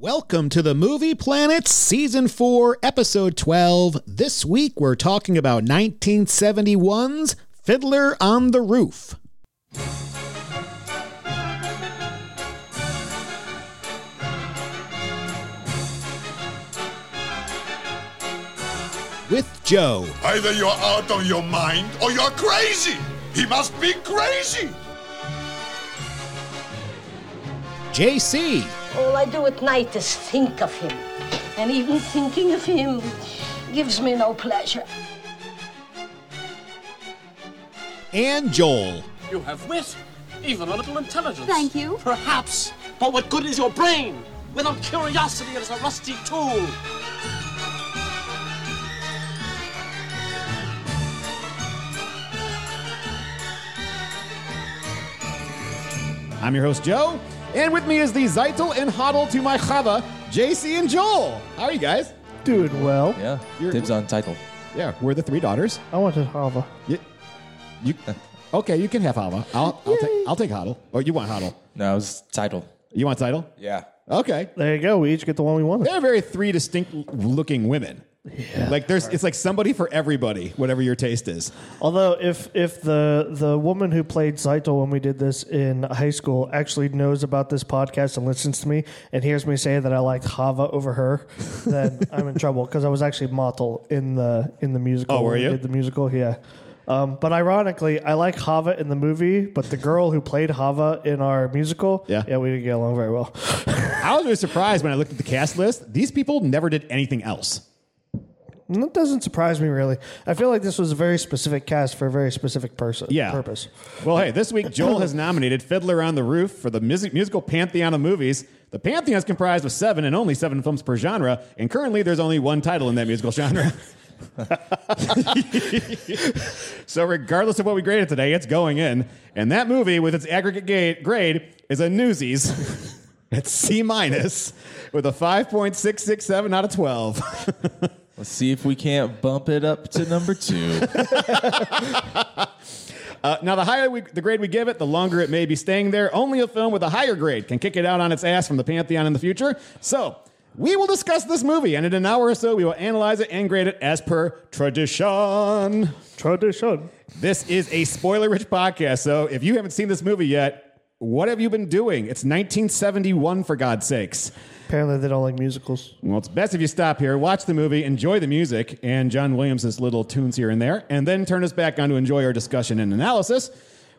Welcome to the Movie Playground Season 4, Episode 12. This week we're talking about 1971's Fiddler on the Roof. With Joe, Either you're out of your mind or you're crazy. He must be crazy. JC, All I do at night is think of him. And even thinking of him gives me no pleasure. and Joel. You have wit, even a little intelligence. Thank you. Perhaps, but what good is your brain? Without curiosity, it is a rusty tool. I'm your host, Joe, and with me is the Tzeitel and Hodel to my Chava, JC and Joel. How are you guys? Doing well. Yeah, You're- dibs on Tzeitel. Yeah, we're the three daughters. I want wanted Chava. You, you okay? You can have Chava. I'll, I'll take I'll take Hodel. Or oh, you want Hodel? No, it was Tzeitel. You want Tzeitel? Yeah. Okay. There you go. We each get the one we wanted. They're very three distinct looking women. Yeah. Like there's it's like somebody for everybody, whatever your taste is. Although, if if the the woman who played Tzeitel when we did this in high school actually knows about this podcast and listens to me and hears me say that I liked Chava over her, then I'm in trouble because I was actually Motel in the in the musical. Oh, were when we you? Did the musical? Yeah. Um, but ironically, I like Chava in the movie, but the girl who played Chava in our musical, Yeah. yeah, we didn't get along very well. I was really surprised when I looked at the cast list. These people never did anything else. That doesn't surprise me really. I feel like this was a very specific cast for a very specific person Yeah. purpose. Well, hey, this week Joel has nominated Fiddler on the Roof for the music, musical pantheon of movies. The pantheon is comprised of seven and only seven films per genre, and currently there's only one title in that musical genre. so, regardless of what we graded today, it's going in. And that movie, with its aggregate ga- grade, is a Newsies. it's C minus with a 5.667 out of 12. Let's see if we can't bump it up to number two. Uh, now, the higher we, the grade we give it, the longer it may be staying there. Only a film with a higher grade can kick it out on its ass from the Pantheon in the future. So, we will discuss this movie, and in an hour or so, we will analyze it and grade it as per tradition. Tradition. This is a spoiler rich podcast, so if you haven't seen this movie yet, what have you been doing? It's 1971, for God's sakes. Apparently, they don't like musicals. Well, it's best if you stop here, watch the movie, enjoy the music, and John Williams' little tunes here and there, and then turn us back on to enjoy our discussion and analysis.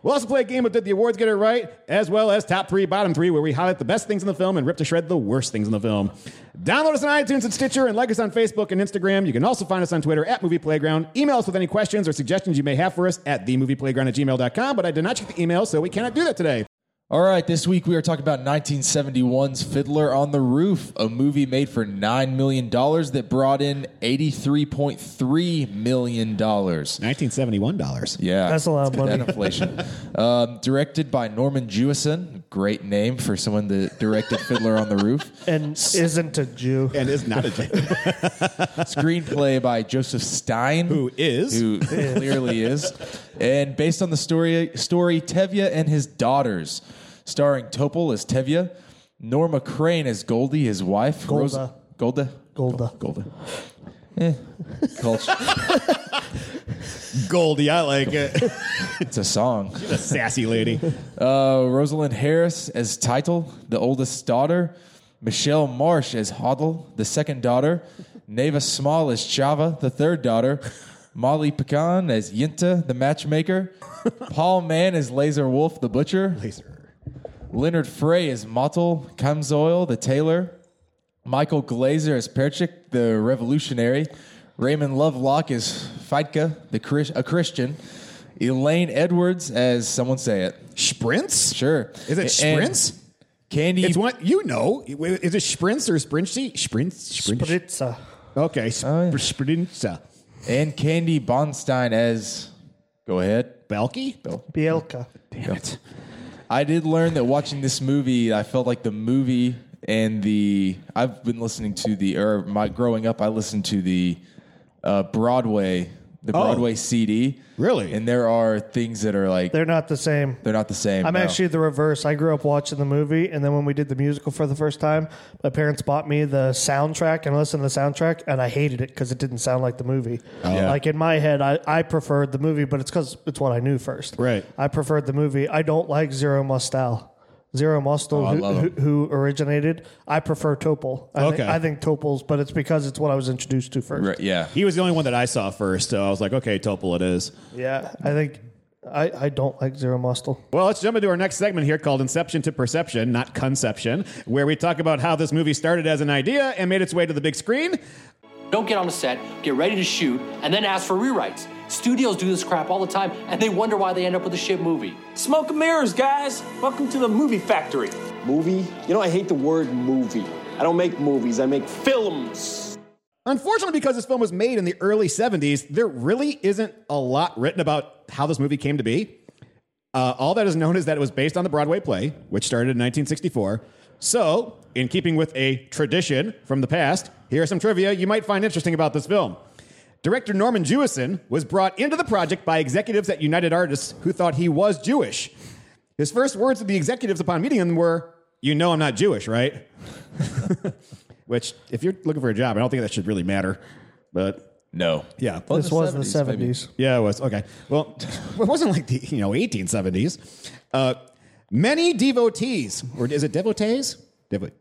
We'll also play a game of Did the Awards Get It Right, as well as Top 3, Bottom 3, where we highlight the best things in the film and rip to shred the worst things in the film. Download us on iTunes and Stitcher, and like us on Facebook and Instagram. You can also find us on Twitter at Movie Playground. Email us with any questions or suggestions you may have for us at themovieplayground at gmail.com, but I did not check the email, so we cannot do that today. All right, this week we are talking about 1971's Fiddler on the Roof, a movie made for $9 million that brought in $83.3 million. $1971. Yeah. That's a lot of money. That inflation. um, directed by Norman Jewison. Great name for someone that directed Fiddler on the Roof. And isn't a Jew. And is not a Jew. Screenplay by Joseph Stein. Who is? Who clearly is. And based on the story, story Tevye and his daughters, starring Topol as Tevye, Norma Crane as Goldie, his wife. Golda. Rosa- Golda? Golda. Golda. Eh. Culture. Goldie, I like it. it's a song. a sassy lady. Uh, Rosalind Harris as Tzeitel, the oldest daughter. Michele Marsh as Hodel, the second daughter. Neva Small as Chava, the third daughter. Molly Picon as Yente, the matchmaker. Paul Mann as Lazar Wolf, the butcher. Leonard Frey as Mottel Kamzoil, the tailor. Michael Glaser as Perchik, the revolutionary. Raymond Lovelock as Fyedka, the Chris- a Christian. Elaine Edwards as someone say it. Sprints? Sure. Is it And sprints? Candy. It's what you know. Is it sprints or sprinchy? Sprints? Sprint. Spritza. Okay, sp- Oh, yeah. sprints. and Candy Bonstein as. Go ahead. Belky? Bielka. Damn it. I did learn that watching this movie, I felt like the movie and the. I've been listening to the. Or my growing up, I listened to the uh, Broadway the Broadway oh. CD. Really? And there are things that are like they're, not the same. They're not the same. I'm no. actually the reverse. I grew up watching the movie, and then when we did the musical for the first time, my parents bought me the soundtrack and I listened to the soundtrack, and I hated it because it didn't sound like the movie. Oh. Yeah. Like in my head, I, I preferred the movie, but it's because it's what I knew first. Right. I preferred the movie. I don't like Zero Mostel. Zero Mostel, Oh, I who, love who, him. who originated. I prefer Topol. I Okay. Think, I think Topol's, but it's because it's what I was introduced to first. Right, yeah. He was the only one that I saw first, so I was like, okay, Topol it is. Yeah, I think I, I don't like Zero Mostel. Well, let's jump into our next segment here called Inception to Perception, not Conception, where we talk about how this movie started as an idea and made its way to the big screen. Don't get on a set, get ready to shoot, and then ask for rewrites. Studios do this crap all the time, and they wonder why they end up with a shit movie. Smoke and mirrors, guys. Welcome to the movie factory. Movie? You know, I hate the word movie. I don't make movies, I make films. Unfortunately, because this film was made in the early 70s, there really isn't a lot written about how this movie came to be. Uh, all that is known is that it was based on the Broadway play, which started in 1964. So, in keeping with a tradition from the past, here are some trivia you might find interesting about this film. Director Norman Jewison was brought into the project by executives at United Artists who thought he was Jewish. His first words to the executives upon meeting him were, You know I'm not Jewish, right? Which, if you're looking for a job, I don't think that should really matter. But No. yeah. Well, This the was the 70s, maybe. Yeah, it was. Okay. Well, it wasn't like the, you know, 1870s. Uh, many devotees, or is it devotees? Devo-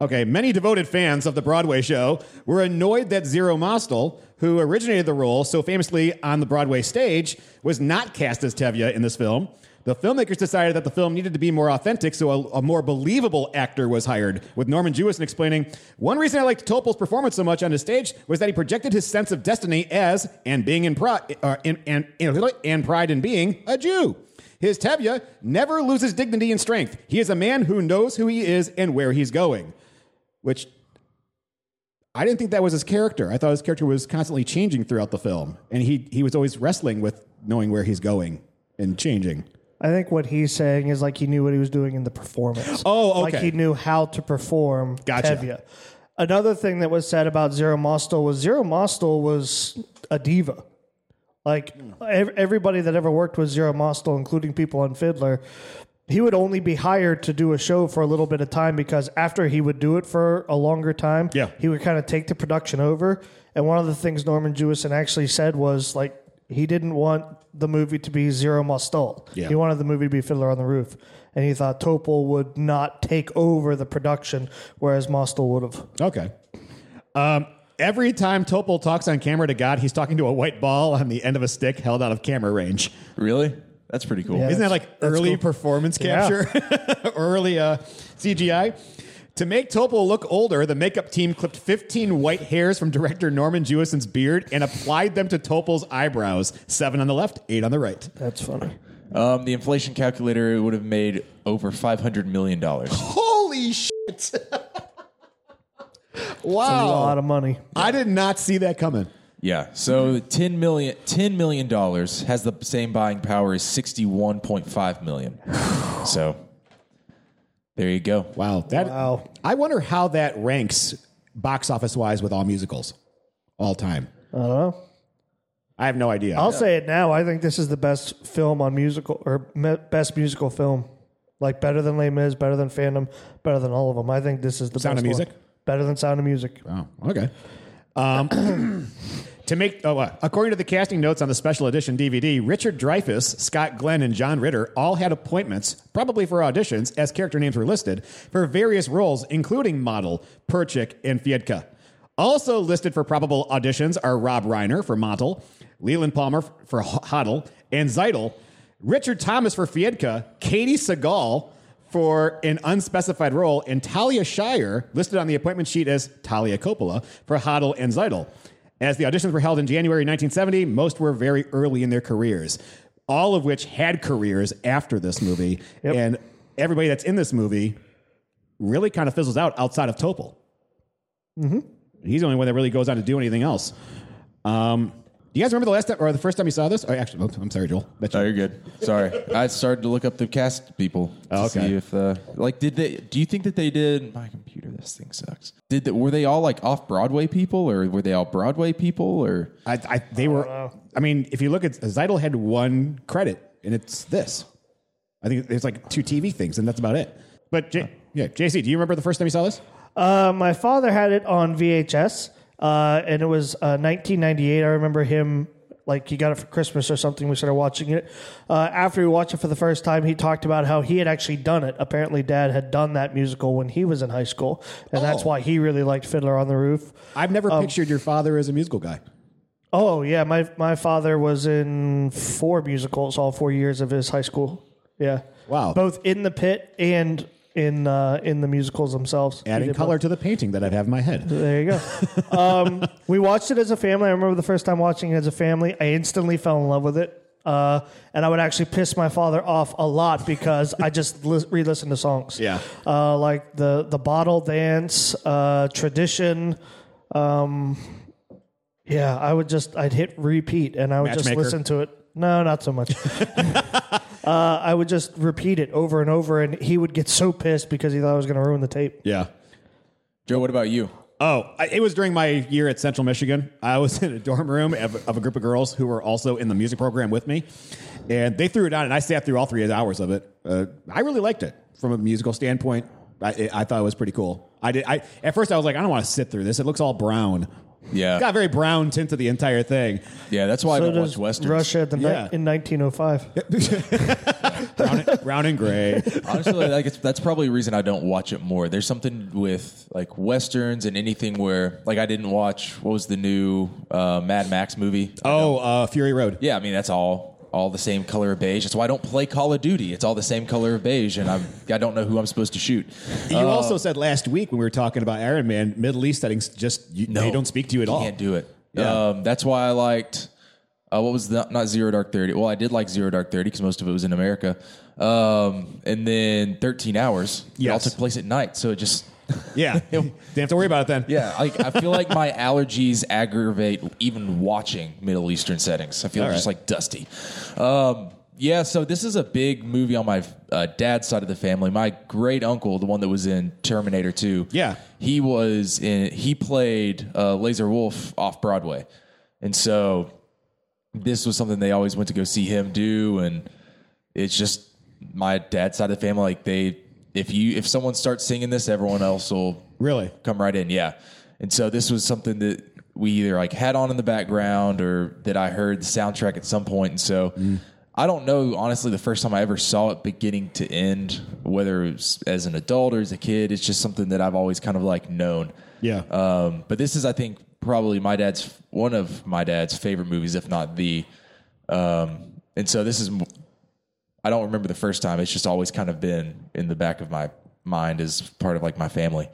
okay. Many devoted fans of the Broadway show were annoyed that Zero Mostel, who originated the role so famously on the Broadway stage, was not cast as Tevye in this film. The filmmakers decided that the film needed to be more authentic, so a, a more believable actor was hired, with Norman Jewison explaining, One reason I liked Topol's performance so much on the stage was that he projected his sense of destiny as, and being in, pride, uh, in, and, and pride in being, a Jew. His Tevye never loses dignity and strength. He is a man who knows who he is and where he's going. Which I didn't think that was his character. I thought his character was constantly changing throughout the film, and he he was always wrestling with knowing where he's going and changing. I think what he's saying is like he knew what he was doing in the performance. Oh, okay. Like he knew how to perform Gotcha. Tevye. Another thing that was said about Zero Mostel was Zero Mostel was a diva. Like hmm. ev- everybody that ever worked with Zero Mostel, including people on Fiddler, he would only be hired to do a show for a little bit of time because after he would do it for a longer time, Yeah. he would kind of take the production over. And one of the things Norman Jewison actually said was like he didn't want the movie to be Zero Mostel. Yeah. He wanted the movie to be Fiddler on the Roof. And he thought Topol would not take over the production, whereas Mostel would have. Okay. Um, every time Topol talks on camera to God, he's talking to a white ball on the end of a stick held out of camera range. Really? That's pretty cool. Yeah. Isn't that like early cool. performance Yeah. capture? early uh, CGI? To make Topol look older, the makeup team clipped 15 white hairs from director Norman Jewison's beard and applied them to Topol's eyebrows. Seven on the left, eight on the right. That's funny. Um, the inflation calculator would have made over five hundred million dollars. Holy shit! Wow. a lot of money. I did not see that coming. Yeah. So ten million, ten million dollars has the same buying power as sixty-one point five million. so there you go. Wow. That, Wow. I wonder how that ranks box office wise with all musicals, all time. I don't know. I have no idea. I'll say it now. I think this is the best film on musical or me- best musical film. Like better than Les Mis, better than Phantom, better than all of them. I think this is the Sound best of one. Music? Better than Sound of Music. Oh, okay. Um, to make, oh, uh, according to the casting notes on the special edition DVD, Richard Dreyfuss, Scott Glenn, and John Ritter all had appointments, probably for auditions, as character names were listed, for various roles, including Motel, Perchik, and Fiedka. Also listed for probable auditions are Rob Reiner for Motel, Leland Palmer for Hodel, and Tzeitel, Richard Thomas for Fiedka, Katey Sagal for an unspecified role, and Talia Shire, listed on the appointment sheet as Talia Coppola, for Hodel and Tzeitel. As the auditions were held in January 1970, most were very early in their careers, all of which had careers after this movie. And everybody that's in this movie really kind of fizzles out outside of Topol. He's the only one that really goes on to do anything else. Um, Do you guys remember the last time or the first time you saw this? Oh, actually, oh, I'm sorry, Joel. Bet you- Oh, you're good. Sorry, I started to look up the cast people to Oh, okay. see if, uh, like, did they? Do you think that they did? My computer, this thing sucks. Did that? Were they all like off Broadway people, or were they all Broadway people, or? I, I, they were. I mean, if you look at Tzeitel had one credit, and it's this. I think there's like two TV things, and that's about it. But J- yeah, JC, do you remember the first time you saw this? Uh, my father had it on VHS, uh, and it was uh, 1998. I remember him like he got it for Christmas or something. We started watching it. Uh, after we watched it for the first time, he talked about how he had actually done it. Apparently, Dad had done that musical when he was in high school, and that's Oh. why he really liked Fiddler on the Roof. I've never pictured your father as a musical guy. Oh yeah, my my father was in four musicals all four years of his high school. Yeah, Wow. both in the pit and in uh, in the musicals themselves. He Adding did color both. to the painting that I have in my head. There you go. um, we watched it as a family. I remember the first time watching it as a family. I instantly fell in love with it. Uh, and I would actually piss my father off a lot because I just li- re-listen to songs. Yeah. uh, like the the bottle dance, uh, tradition. Um, yeah, I would just I'd hit repeat and I would just Matchmaker? listen to it. No, not so much. uh, I would just repeat it over and over, and he would get so pissed because he thought I was going to ruin the tape. Yeah. Joe, what about you? Oh, I- it was during my year at Central Michigan. I was in a dorm room of, of a group of girls who were also in the music program with me, and they threw it on, and I sat through all three hours of it. Uh, I really liked it from a musical standpoint. I, I thought it was pretty cool. I did. I at first I was like, I don't want to sit through this. It looks all brown. Yeah. It's got a very brown tint to the entire thing. Yeah, that's why I So don't does watch westerns. Russia at the ni- Yeah. in 1905. Brown, and- brown and gray. Honestly, like it's, that's probably a reason I don't watch it more. There's something with like westerns and anything where like I didn't watch what was the new uh, Mad Max movie. Oh, uh, Fury Road. Yeah, I mean that's all all the same color of beige. That's why I don't play Call of Duty. It's all the same color of beige, and I'm I don't know who I'm supposed to shoot. You also said last week when we were talking about Iron Man, Middle East settings just you, they don't speak to you at all. Can't do it. Yeah. Um, that's why I liked. Uh, what was the, not Zero Dark Thirty? Well, I did like Zero Dark Thirty because most of it was in America. Um, and then Thirteen Hours. It all took place at night, so it just Yeah, didn't have to worry about it then. Yeah, like I feel like my allergies aggravate even watching Middle Eastern settings. I feel All just right. like dusty. Um, yeah, so this is a big movie on my uh, dad's side of the family. My great uncle, the one that was in Terminator Two, Yeah. he was in. He played uh, Lazar Wolf off Broadway, and so this was something they always went to go see him do, and it's just my dad's side of the family. Like they, if you if someone starts singing this, everyone else will Really? come right in. Yeah. And so this was something that we either like had on in the background or that I heard the soundtrack at some point. And so I don't know, honestly, the first time I ever saw it beginning to end, whether it was as an adult or as a kid, it's just something that I've always kind of like known. Yeah. Um, but this is, I think, probably my dad's one of my dad's favorite movies, if not the. Um, and so this is, I don't remember the first time. It's just always kind of been in the back of my mind as part of like my family.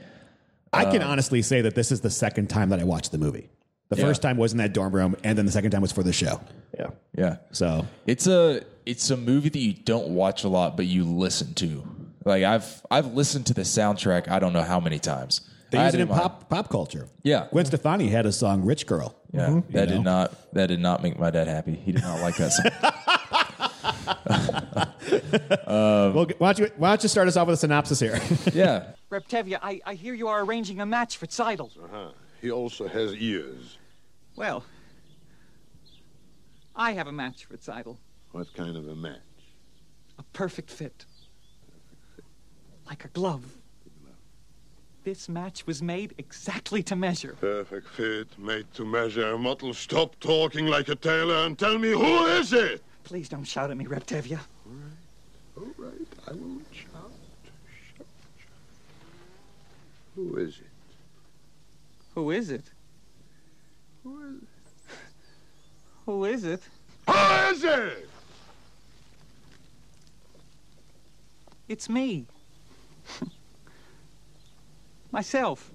I can um, honestly say that this is the second time that I watched the movie. The Yeah. first time was in that dorm room, and then the second time was for the show. Yeah. Yeah. So It's a it's a movie that you don't watch a lot, but you listen to. Like I've I've listened to the soundtrack. I don't know how many times. they I use had it in my- pop pop culture. Yeah. Gwen Stefani had a song "Rich Girl." Yeah, mm-hmm. You that know? did not that did not make my dad happy. He did not like that song. well, why don't you why don't you start us off with a synopsis here? yeah, Reb Tevye, I, I hear you are arranging a match for Tzeitel. Uh-huh. He also has ears. Well, I have a match for Tzeitel. What kind of a match? A perfect fit. Like a glove. This match was made exactly to measure. Perfect fit, made to measure. Motel, stop talking like a tailor and tell me who is it? Please don't shout at me, Reb Tevye. All right. All right. I won't shout. Shout, shout. Who is it? Who is it? Who is it? Who is it? Who is it? It's me. Myself.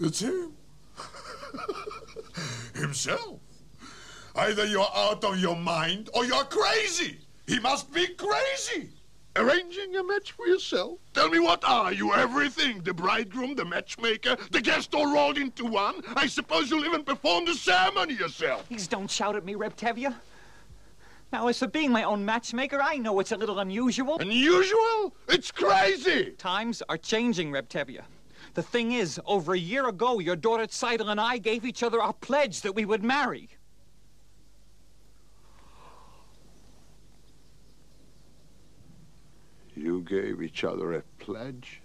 It's him. Himself. Either you're out of your mind or you're crazy. He must be crazy. Arranging a match for yourself? Tell me what are you? Everything. The bridegroom, the matchmaker, the guest all rolled into one? I suppose you'll even perform the ceremony yourself. Please don't shout at me, Reb Tevye. Now, as for being my own matchmaker, I know it's a little unusual. Unusual? It's crazy! Times are changing, Reb Tevye. The thing is, over a year ago, your daughter Tzeitel and I gave each other our pledge that we would marry. You gave each other a pledge?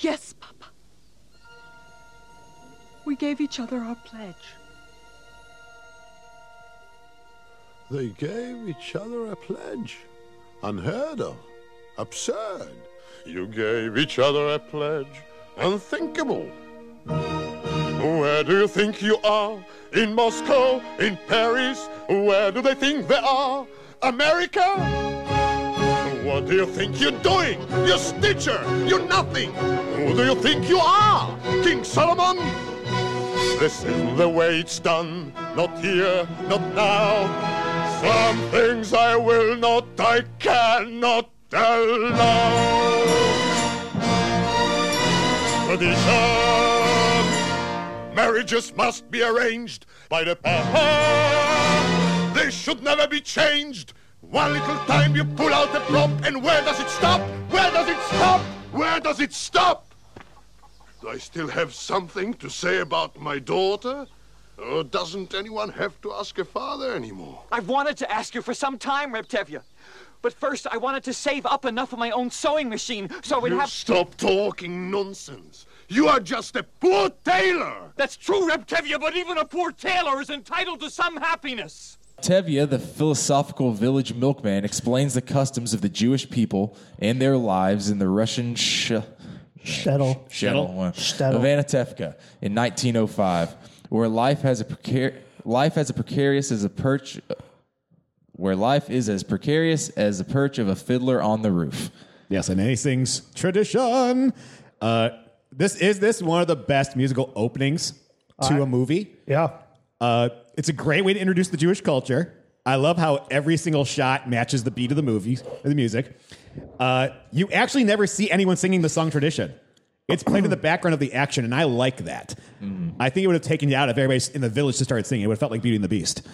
Yes, Papa. We gave each other our pledge. They gave each other a pledge. Unheard of. Absurd. You gave each other a pledge. Unthinkable. Where do you think you are? In Moscow? In Paris? Where do they think they are? America? What do you think you're doing? You're Stitcher! You're nothing! Who do you think you are? King Solomon? This isn't the way it's done. Not here, not now. Some things I will not, I cannot allow. Tradition. Marriages must be arranged by the Papa. Ah, they should never be changed. One little time you pull out the prop, and where does it stop? Where does it stop? Where does it stop? Do I still have something to say about my daughter? Or doesn't anyone have to ask a father anymore? I've wanted to ask you for some time, Reb Tevye. But first, I wanted to save up enough of my own sewing machine so I would You have. Stop talking nonsense. You are just a poor tailor. That's true, Reb Tevye, but even a poor tailor is entitled to some happiness. Tevye, the philosophical village milkman, explains the customs of the Jewish people and their lives in the Russian sh- Shtetl. shtetl one, Shtetl. of Anatevka in 1905, where life has a precar- life as a precarious as a perch, where life is as precarious as the perch of a fiddler on the roof. Yes, and he sings tradition. Uh, this is this one of the best musical openings to a movie. Yeah. Uh, it's a great way to introduce the Jewish culture. I love how every single shot matches the beat of the movie, the music. Uh, you actually never see anyone singing the song tradition. It's played in the background of the action, and I like that. I think it would have taken you out if everybody in the village to start singing. It would have felt like Beauty and the Beast.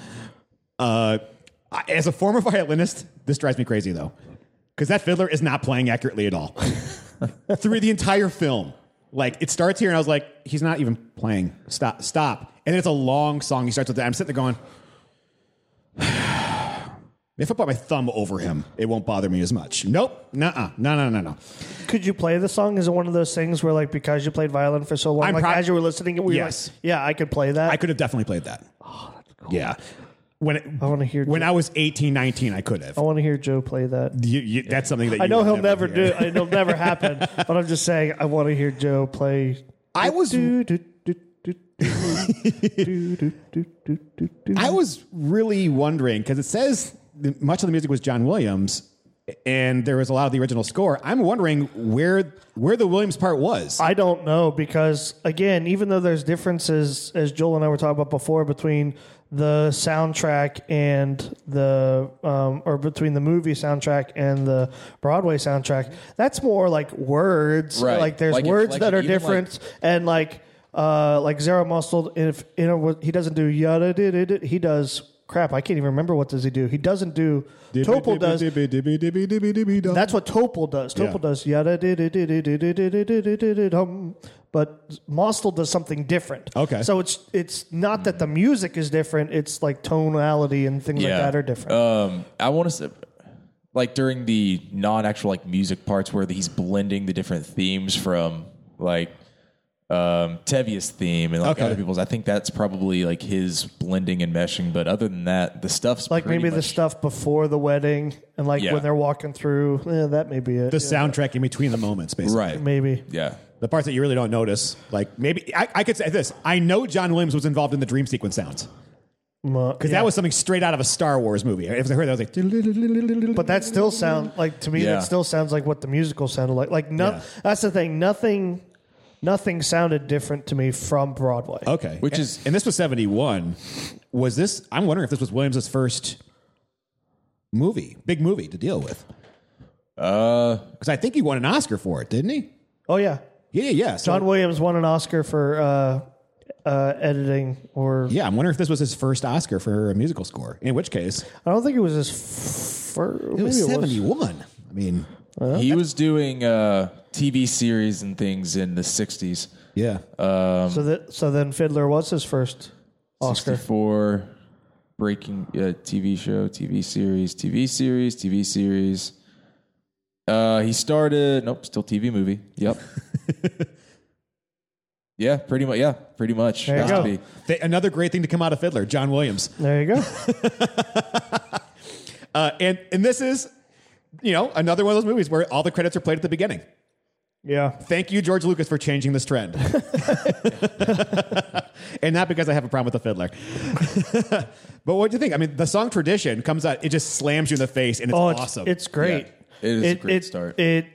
Uh, as a former violinist, this drives me crazy though, because that fiddler is not playing accurately at all through the entire film. Like it starts here, and I was like, he's not even playing. Stop, stop. And it's a long song. He starts with that. I'm sitting there going, if I put my thumb over him, it won't bother me as much. Nope. Nuh-uh. No, no, no, no. Could you play the song? Is it one of those things where, like, because you played violin for so long, I'm like prob- as you were listening, were you Yes. like, yeah, I could play that. I could have definitely played that. Oh, that's cool. Yeah when it, I want to hear when Joe. I was 18, 19, I could have. I want to hear Joe play that. You, you, that's something that I know he'll never, never do. It'll never happen. But I'm just saying, I want to hear Joe play. I was. I was really wondering because it says much of the music was John Williams, and there was a lot of the original score. I'm wondering where where the Williams part was. I don't know because again, even though there's differences, as Joel and I were talking about before, between the soundtrack and the um, or between the movie soundtrack and the Broadway soundtrack, that's more like words. Right. Like there's Like words that are even different, and like uh, like Zero Mostel, if you know what he doesn't do yada did it, he does crap. I can't even remember what does he do. He doesn't do. Topol does. That's what Topol does. Topol Yeah. does yada. But Mostel does something different. Okay. So it's it's not that the music is different. It's like tonality and things like that are different. Um, I want to say, like during the non-actual like music parts where he's blending the different themes from like um, Tevye's theme and like Okay. other people's. I think that's probably like his blending and meshing. But other than that, the stuff's like pretty maybe the much- stuff before the wedding and like Yeah. when they're walking through. eh, that may be it. the Yeah. soundtrack in between the moments, basically. right. Maybe. Yeah. The parts that you really don't notice, like maybe I, I could say this: I know John Williams was involved in the dream sequence sounds Because because that was something straight out of a Star Wars movie. If I heard that, I was like, But that still sound like to me. Yeah. That still sounds like what the musical sounded like. Like no, Yeah. that's the thing. Nothing, nothing sounded different to me from Broadway. Okay. Which And- is- and this was 71. Was this, I'm wondering if this was Williams' first movie, big movie to deal with. Uh, Because I think he won an Oscar for it, didn't he? Oh yeah, Yeah, yeah. So, John Williams won an Oscar for uh, uh, editing, or yeah, I'm wondering if this was his first Oscar for a musical score. In which case, I don't think it was his first. it was 71. I mean, he was doing uh, TV series and things in the 60s. yeah. so that so then Fiddler was his first Oscar. for breaking uh, TV show, TV series, TV series, TV series. Uh, he started. Nope, still TV movie. Yep. yeah, pretty much. Yeah, pretty much. There you go. to be. Th- another great thing to come out of Fiddler, John Williams. There you go. Uh, and and this is, you know, another one of those movies where all the credits are played at the beginning. Yeah. Thank you, George Lucas, for changing this trend. and not because I have a problem with the fiddler. but what do you think? I mean, the song tradition comes out, it just slams you in the face, and it's oh, it's, awesome. It's great. Yeah, it is a great start. It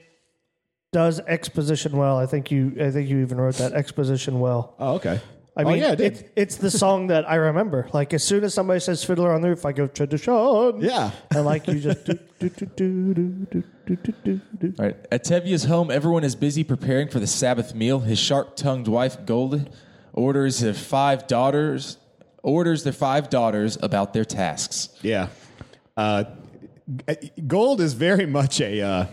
does exposition well. I think you. I think you even wrote that exposition well. oh, okay. I oh, mean, yeah, it did. It's, it's the song that I remember. Like as soon as somebody says "Fiddler on the Roof," I go tradition. Yeah. and like you just do do do do do do do do do do. All right. At Tevye's home, everyone is busy preparing for the Sabbath meal. His sharp-tongued wife, Gold, orders her five daughters orders their five daughters about their tasks. Yeah. Uh, Gold is very much a uh,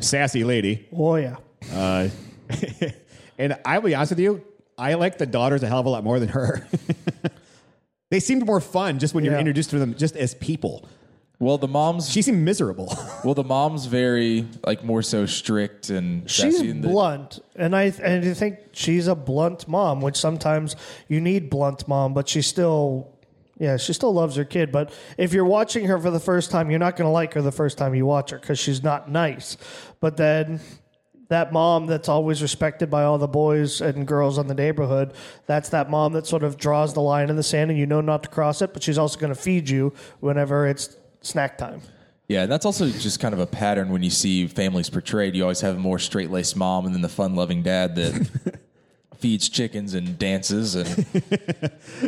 sassy lady. Oh yeah. Uh, and I'll be honest with you, I like the daughters a hell of a lot more than her. they seemed more fun just when you're Yeah. introduced to them just as people. Well, the mom's She seemed miserable. well, the mom's very like more so strict and She's sassy and the- blunt, and I and I think she's a blunt mom, which sometimes you need blunt mom, but she still, yeah, she still loves her kid. But if you're watching her for the first time, you're not going to like her the first time you watch her because she's not nice. But then that mom that's always respected by all the boys and girls in the neighborhood, that's that mom that sort of draws the line in the sand, and you know not to cross it, but she's also going to feed you whenever it's snack time. Yeah, and that's also just kind of a pattern when you see families portrayed. You always have a more straight laced mom and then the fun loving dad that feeds chickens and dances and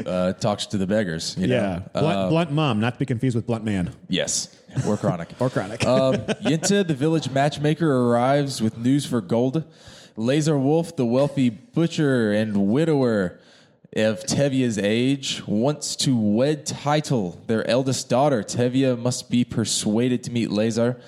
uh, talks to the beggars. You yeah. Blunt, Uh, blunt mom, not to be confused with blunt man yes, or chronic. or chronic. um, Yente, the village matchmaker, arrives with news for Gold. Lazar Wolf, the wealthy butcher and widower of Tevye's age, wants to wed Tzeitel, their eldest daughter. Tevye must be persuaded to meet Lazar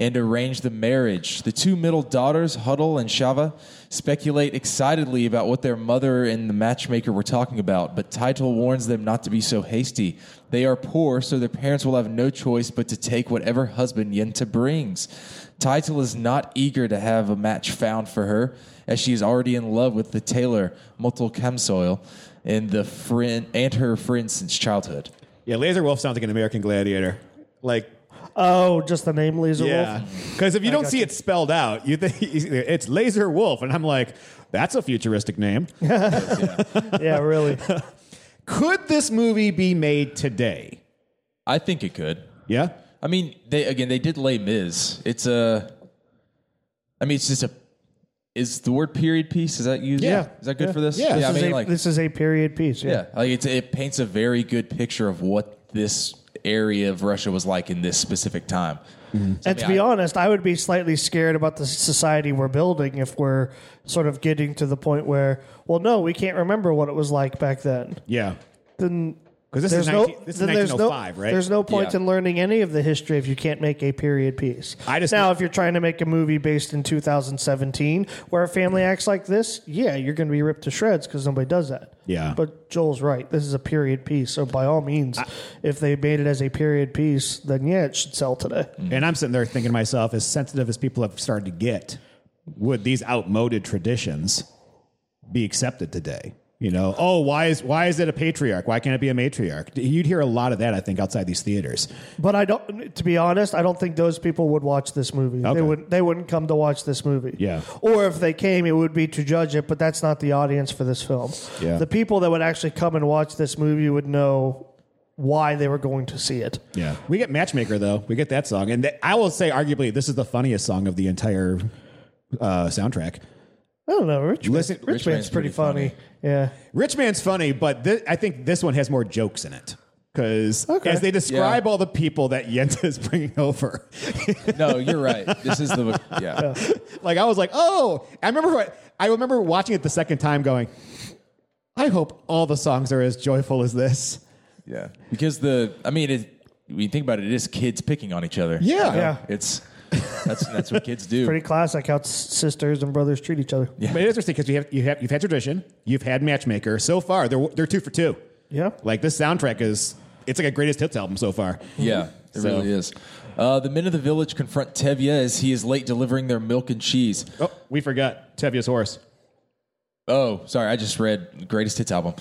and arrange the marriage. The two middle daughters, Hodel and Chava, speculate excitedly about what their mother and the matchmaker were talking about, but Tzeitel warns them not to be so hasty. They are poor, so their parents will have no choice but to take whatever husband Yenta brings. Tzeitel is not eager to have a match found for her, as she is already in love with the tailor, Motel Kamzoil, and the friend and her friend since childhood. yeah, Laser Wolf sounds like an American gladiator. Like, Oh, just the name Laser yeah. Wolf. Because if you don't see you. it spelled out, you think it's Laser Wolf. And I'm like, that's a futuristic name. Yeah, really. Could this movie be made today? I think it could. Yeah. I mean, they again they did Les Mis. It's a. I mean, it's just a. Is the word period piece? Is that used? Yeah. Is that good Yeah. for this? Yeah. I This, is mean, a, like, this is a period piece. Yeah. yeah, like it's, it paints a very good picture of what this area of Russia was like in this specific time. Mm-hmm. And to I be I- honest, I would be slightly scared about the society we're building if we're sort of getting to the point where, well, no, we can't remember what it was like back then. Yeah. Then Because this, there's is no, this is then there's no, oh right? there's no point Yeah. in learning any of the history if you can't make a period piece. I just- now, if you're trying to make a movie based in 2017 where a family acts like this, yeah, you're going to be ripped to shreds because nobody does that. Yeah. But Joel's right. This is a period piece, so by all means, if they made it as a period piece, then yeah, it should sell today. Mm-hmm. And I'm sitting there thinking to myself, as sensitive as people have started to get, would these outmoded traditions be accepted today? You know, oh, why is why is it a patriarch? Why can't it be a matriarch? You'd hear a lot of that, I think, outside these theaters. But I don't. To be honest, I don't think those people would watch this movie. Okay. They wouldn't. They wouldn't come to watch this movie. Yeah. Or if they came, it would be to judge it. But that's not the audience for this film. Yeah. The people that would actually come and watch this movie would know why they were going to see it. Yeah, we get Matchmaker though. We get that song, and th- I will say, arguably, this is the funniest song of the entire uh, soundtrack. I don't know. Rich, Listen- Rich, Rich Man's Man's pretty, pretty funny. funny. Yeah. Rich Man's funny, but thi- I think this one has more jokes in it. Because Okay. as they describe Yeah. all the people that Yenta is bringing over, No, you're right. This is the yeah. like I was like, oh, I remember. I remember watching it the second time, going, I hope all the songs are as joyful as this. Yeah, because the I mean, it, when you think about it, it is kids picking on each other. Yeah. Yeah. it's that's that's what kids do. Pretty classic how s- sisters and brothers treat each other. Yeah. But it's interesting because you have you have you've had tradition, you've had matchmaker. So far, they're they're two for two. Yeah. Like this soundtrack is, it's like a greatest hits album so far. Yeah, it So- really is. Uh, the men of the village confront Tevye as he is late delivering their milk and cheese. Oh, we forgot Tevye's horse. Oh, sorry, I just read greatest hits album.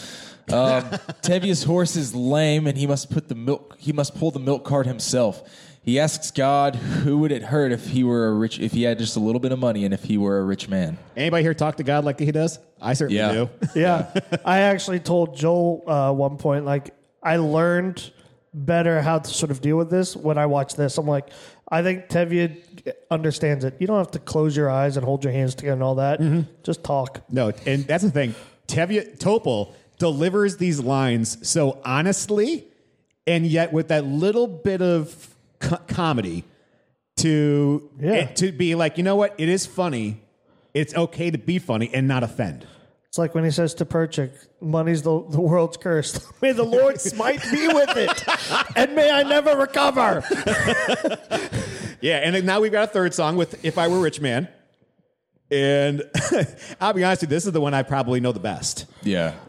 Um, Tevye's horse is lame, and he must put the milk. He must pull the milk cart himself. He asks God, "Who would it hurt if he were a rich? If he had just a little bit of money, and if he were a rich man?" Anybody here talk to God like he does? I certainly Yeah. do. Yeah. I actually told Joel uh, one point, like, I learned better how to sort of deal with this when I watched this. I'm like, I think Tevye understands it. You don't have to close your eyes and hold your hands together and all that. Just talk. No, and that's the thing. Tevye Topol delivers these lines so honestly, and yet with that little bit of co- comedy to Yeah. it- to be like, you know what? It is funny. It's okay to be funny and not offend. It's like when he says to Perchik, money's the, the world's curse. may the Lord smite me with it, and may I never recover. Yeah, and then now we've got a third song with "If I Were a Rich Man," and I'll be honest with you, this is the one I probably know the best. Yeah, And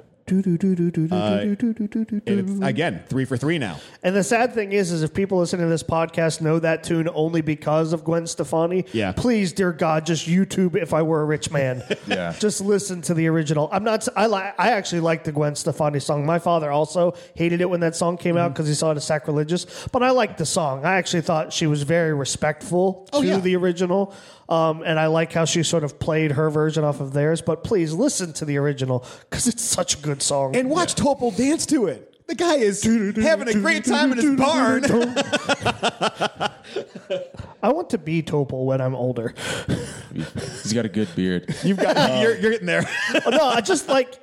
again, three for three now. And the sad thing is, is if people listening to this podcast know that tune only because of Gwen Stefani, Yeah. please, dear God, just YouTube "If I Were a Rich Man." Yeah. just listen to the original. I'm not. I like. I actually like the Gwen Stefani song. My father also hated it when that song came out because he saw it as sacrilegious. But I liked the song. I actually thought she was very respectful to yeah. the original, um, and I like how she sort of played her version off of theirs. But please listen to the original because it's such a good song. And watch Topol dance to it. The guy is having a great time in his barn. I want to be Topol when I'm older. he's got a good beard. You've got you're, you're getting there. Oh, no, I just like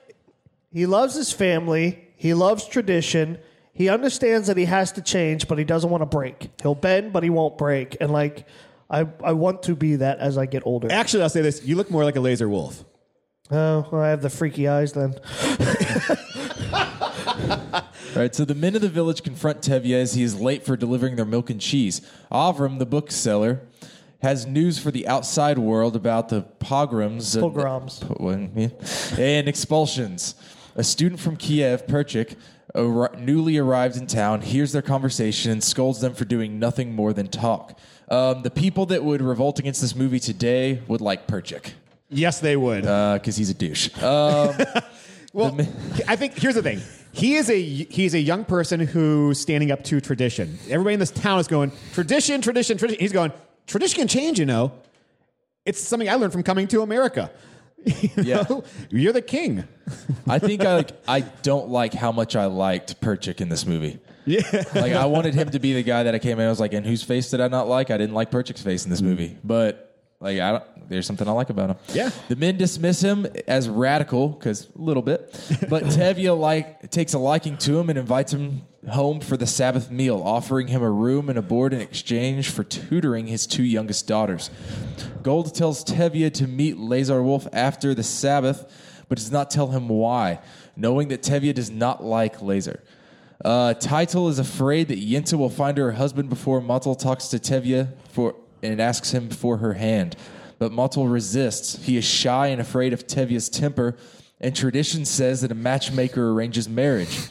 he loves his family. He loves tradition. He understands that he has to change, but he doesn't want to break. He'll bend, but he won't break. And like, I I want to be that as I get older. Actually, I'll say this: you look more like a laser wolf. Oh, well, I have the freaky eyes then. All right, so the men of the village confront Tevye as he is late for delivering their milk and cheese. Avram, the bookseller, has news for the outside world about the pogroms and- Pogroms. Po- and expulsions. A student from Kiev, Perchik, ar- newly arrived in town, hears their conversation and scolds them for doing nothing more than talk. Um, the people that would revolt against this movie today would like Perchik Yes, they would. because he's a douche. Um, well, I think here's the thing. He is a he's a young person who's standing up to tradition. Everybody in this town is going tradition, tradition, tradition. He's going tradition can change. You know, it's something I learned from coming to America. You Yeah. know? you're the king. I think I like. I don't like how much I liked Perchik in this movie. Yeah, Like I wanted him to be the guy that I came in. I was like, and whose face did I not like? I didn't like Perchik's face in this mm. movie, but like I don't. There's something I like about him. Yeah. The men dismiss him as radical because a little bit, but Tevye like takes a liking to him and invites him home for the Sabbath meal, offering him a room and a board in exchange for tutoring his two youngest daughters. Gold tells Tevye to meet Lazar Wolf after the Sabbath, but does not tell him why, knowing that Tevye does not like Lazar. Uh, Tzeitel is afraid that Yenta will find her husband before Motel talks to Tevye for and asks him for her hand. But Motel resists. He is shy and afraid of Tevye's temper, and tradition says that a matchmaker arranges marriage.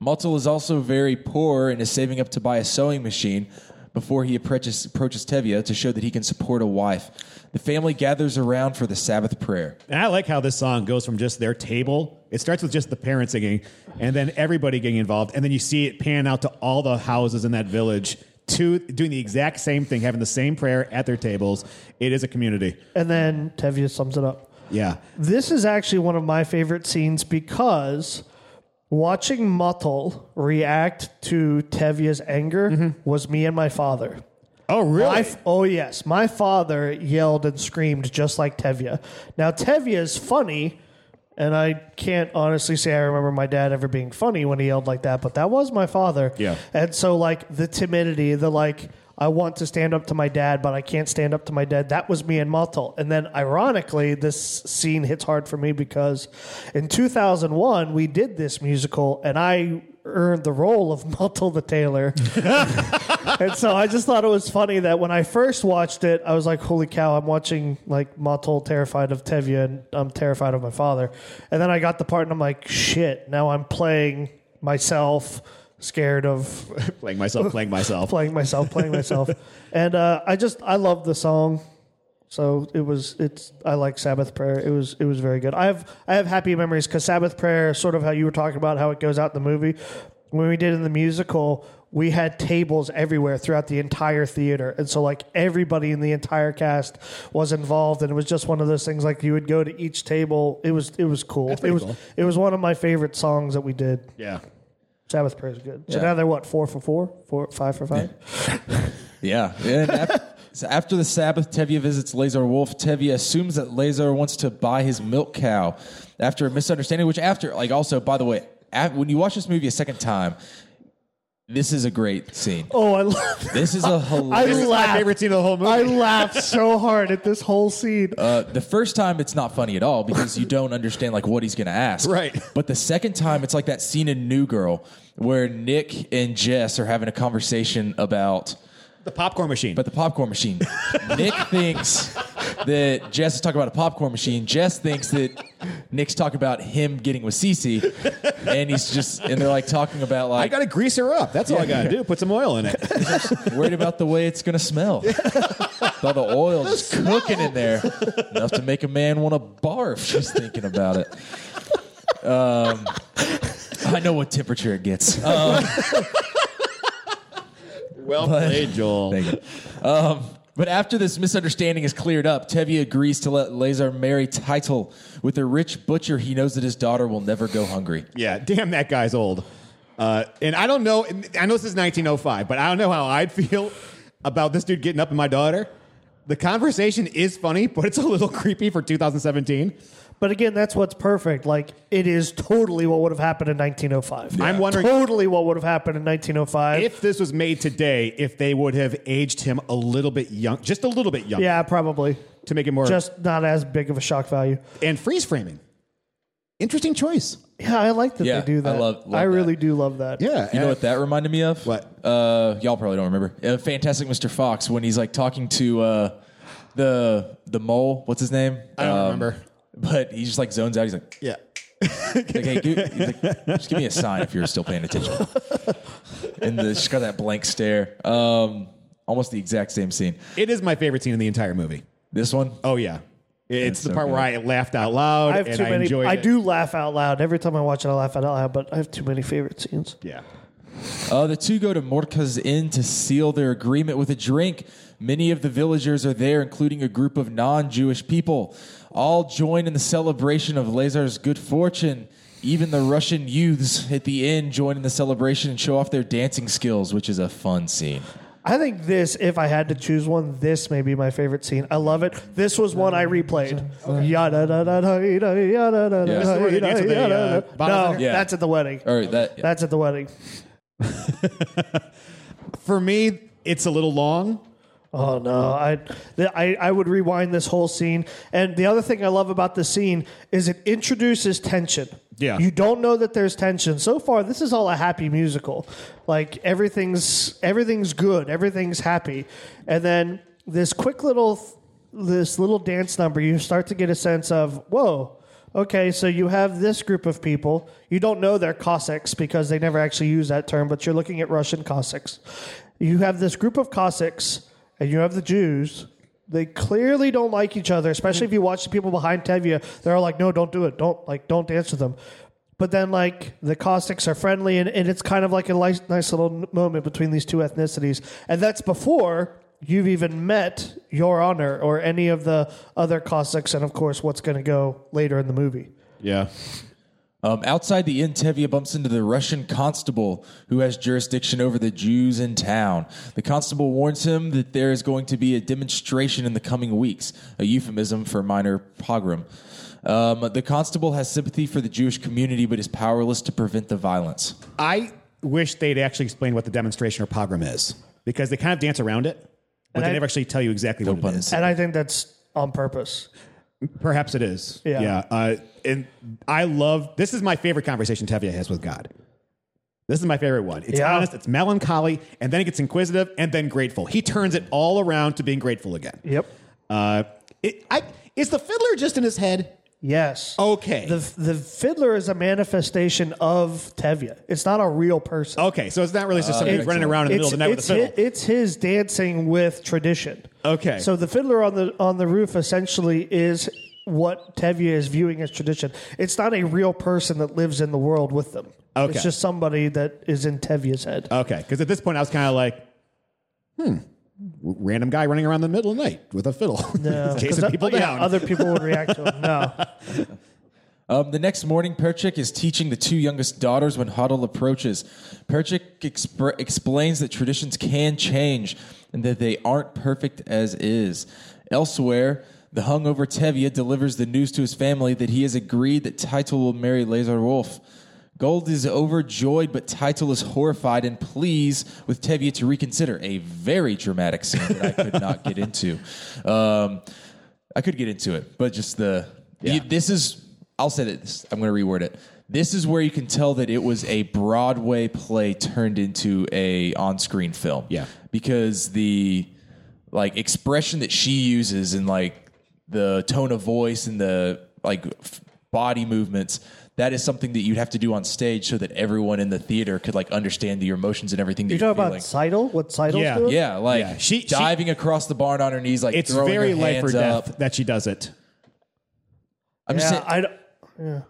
Motel is also very poor and is saving up to buy a sewing machine before he approaches, approaches to show that he can support a wife. The family gathers around for the Sabbath prayer. and I like how this song goes from just their table. It starts with just the parents singing, and then everybody getting involved, and then you see it pan out to all the houses in that village. To doing the exact same thing, having the same prayer at their tables. It is a community. And then Tevye sums it up. Yeah. This is actually one of my favorite scenes because watching Motel react to Tevye's anger mm-hmm. was me and my father. Oh, really? My oh, yes. My father yelled and screamed just like Tevye. Now, Tevye is funny, and I can't honestly say I remember my dad ever being funny when he yelled like that, but that was my father. Yeah. And so, like, the timidity, the like, I want to stand up to my dad, but I can't stand up to my dad. That was me in Motel. And then, ironically, this scene hits hard for me because in 2001, we did this musical, and I earned the role of Motel the Tailor. and so I just thought it was funny that when I first watched it, I was like, "Holy cow!" I'm watching like Motel terrified of Tevye, and I'm terrified of my father. And then I got the part, and I'm like, "Shit!" Now I'm playing myself, scared of playing myself, playing myself. playing myself, playing myself. And uh, I just I love the song. So it was it's I like Sabbath prayer. It was it was very good. I have I have happy memories because Sabbath prayer, sort of how you were talking about how it goes out in the movie. When we did in the musical, we had tables everywhere throughout the entire theater, and so like everybody in the entire cast was involved, and it was just one of those things. Like you would go to each table. It was it was cool. It was cool. it was one of my favorite songs that we did. Yeah. Sabbath prayer is good. So Yeah. now they're what four for four, four five for five. Yeah. yeah. So after the Sabbath, Tevye visits Lazar Wolf. Tevye assumes that Lazar wants to buy his milk cow after a misunderstanding, which after, like, also, by the way, af when you watch this movie a second time, this is a great scene. Oh, I love. This is a I hilarious. This is my laughed. favorite scene of the whole movie. I laughed so hard at this whole scene. Uh, the first time it's not funny at all because you don't understand like what he's gonna ask. Right. But the second time it's like that scene in New Girl where Nick and Jess are having a conversation about the popcorn machine. But the popcorn machine. Nick thinks that Jess is talking about a popcorn machine. Jess thinks that Nick's talking about him getting with Cece, and he's just and they're like talking about like I like got to grease her up. That's all I got to do. Put some oil in it. worried about the way it's gonna smell. All the oil just cooking in there, enough to make a man want to barf just thinking about it. Um, I know what temperature it gets. Um, well played, Joel. Thank you. Um, but after this misunderstanding is cleared up, Tevye agrees to let Lazar marry Tzeitel with a rich butcher he knows that his daughter will never go hungry. Yeah, damn, that guy's old. Uh, and I don't know. I know this is 1905, but I don't know how I'd feel about this dude getting up in my daughter. The conversation is funny, but it's a little creepy for 2017. But again, that's what's perfect. Like it is totally what would have happened in 1905. I'm wondering- totally what would have happened in 1905. If this was made today, if they would have aged him a little bit young, just a little bit young, yeah, probably to make it more just not as big of a shock value. and freeze framing. Interesting choice. Yeah, I like that Yeah, they do I that. love- love I that. really do love that. Yeah, You know what that reminded me of? What? Uh, y'all probably don't remember. Uh, Fantastic Mr. Fox when he's like talking to uh, the the mole. What's his name? I don't Um, remember. But he just like zones out. He's like, Yeah. like hey, dude, he's like, just give me a sign if you're still paying attention. and the, just got that blank stare. Um, almost the exact same scene. It is my favorite scene in the entire movie. This one. Oh yeah, it's That's the so part where I laughed out loud I have and too I many. enjoyed I it. do laugh out loud every time I watch it. I laugh out loud, but I have too many favorite scenes. Yeah. Uh, the two go to Mordcha's Inn to seal their agreement with a drink. Many of the villagers are there, including a group of non Jewish people. All join in the celebration of Lazar's good fortune. Even the Russian youths at the inn join in the celebration and show off their dancing skills, which is a fun scene. I think this, if I had to choose one, this may be my favorite scene. I love it. This was one I replayed. Yada da da da yada da da the, uh, da. No, Yeah. that's at the wedding. Or that, That's at the wedding. For me, it's a little long. Oh no! I, I I would rewind this whole scene. And the other thing I love about the scene is it introduces tension. Yeah. you don't know that there's tension. So far, this is all a happy musical. Like everything's everything's good, everything's happy, and then this quick little this little dance number, you start to get a sense of whoa. Okay, so you have this group of people. You don't know they're Cossacks because they never actually use that term, but you're looking at Russian Cossacks. You have this group of Cossacks, and you have the Jews. They clearly don't like each other, especially if you watch the people behind Tevye. They're all like, "No, don't do it. Don't like, don't dance with them." But then, like, the Cossacks are friendly, and, and it's kind of like a nice, nice little moment between these two ethnicities. And that's before you've even met Your Honor or any of the other Cossacks, and of course, what's going to go later in the movie. Yeah. Um, outside the inn, Tevye bumps into the Russian constable who has jurisdiction over the Jews in town. The constable warns him that there is going to be a demonstration in the coming weeks, a euphemism for minor pogrom. Um, the constable has sympathy for the Jewish community but is powerless to prevent the violence. I wish they'd actually explain what the demonstration or pogrom is because they kind of dance around it, but And they I- never actually tell you exactly what it is. And I think that's on purpose. Perhaps it is. Yeah. Yeah. Uh, and I love this is my favorite conversation Tevye has with God. This is my favorite one. It's Yeah. honest, it's melancholy, and then it gets inquisitive, and then grateful. He turns it all around to being grateful again. Yep. Uh, it, I, is the fiddler just in his head? Yes. Okay. The the fiddler is a manifestation of Tevye. It's not a real person. Okay, so it's not really just somebody who's running around in the middle of the night with a it's fiddle. hi- it's his dancing with tradition. Okay. So the fiddler on the on the roof essentially is what Tevye is viewing as tradition. It's not a real person that lives in the world with them. Okay. It's just somebody that is in Tevye's head. Okay, because at this point I was kind of like, hmm, random guy running around in the middle of the night with a fiddle, No, 'cause chasing that- people yeah, down. Other people would react to him. No. Um, the next morning, Perchik is teaching the two youngest daughters when Hodel approaches. Perchik expr- explains that traditions can change and that they aren't perfect as is. Elsewhere, the hungover Tevye delivers the news to his family that he has agreed that Tzeitel will marry Lazar Wolf. Golde is overjoyed, but Tzeitel is horrified and pleads with Tevye to reconsider. A very dramatic scene that I could not get into. Um, I could get into it, but just the you- this is. I'll say this. I'm going to reword it. This is where you can tell that it was a Broadway play turned into a on-screen film. Yeah. because the like expression that she uses and like the tone of voice and the like f- body movements that is something that you'd have to do on stage so that everyone in the theater could like understand your emotions and everything that You you're talking about. Tzeitel? What Tzeitel's Yeah. doing? yeah, like Yeah. She- she- diving across the barn on her knees, like it's throwing very her life or hands death up. that she does it. I'm just saying, I don't- yeah.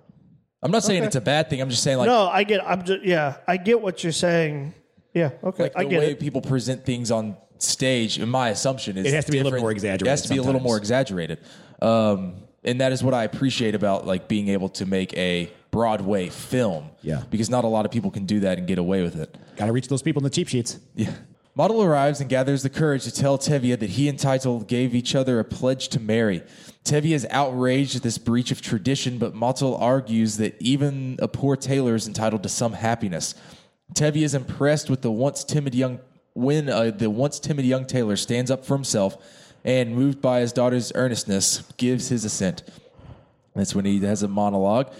I'm not saying Okay. it's a bad thing. I'm just saying like no, I get. I'm just. Yeah, I get what you're saying. Yeah. Okay. like I the get way it. people present things on stage. In my assumption is It has to be a little more exaggerated. It has to be a little more exaggerated, um, and that is what I appreciate about like being able to make a Broadway film. Yeah. because not a lot of people can do that and get away with it. Got to reach those people in the cheap sheets. Yeah. Motel arrives and gathers the courage to tell Tevye that he and Tzeitel gave each other a pledge to marry. Tevye is outraged at this breach of tradition, but Motel argues that even a poor tailor is entitled to some happiness. Tevye is impressed with the once timid young when uh, the once timid young tailor stands up for himself and, moved by his daughter's earnestness, gives his assent. That's when he has a monologue.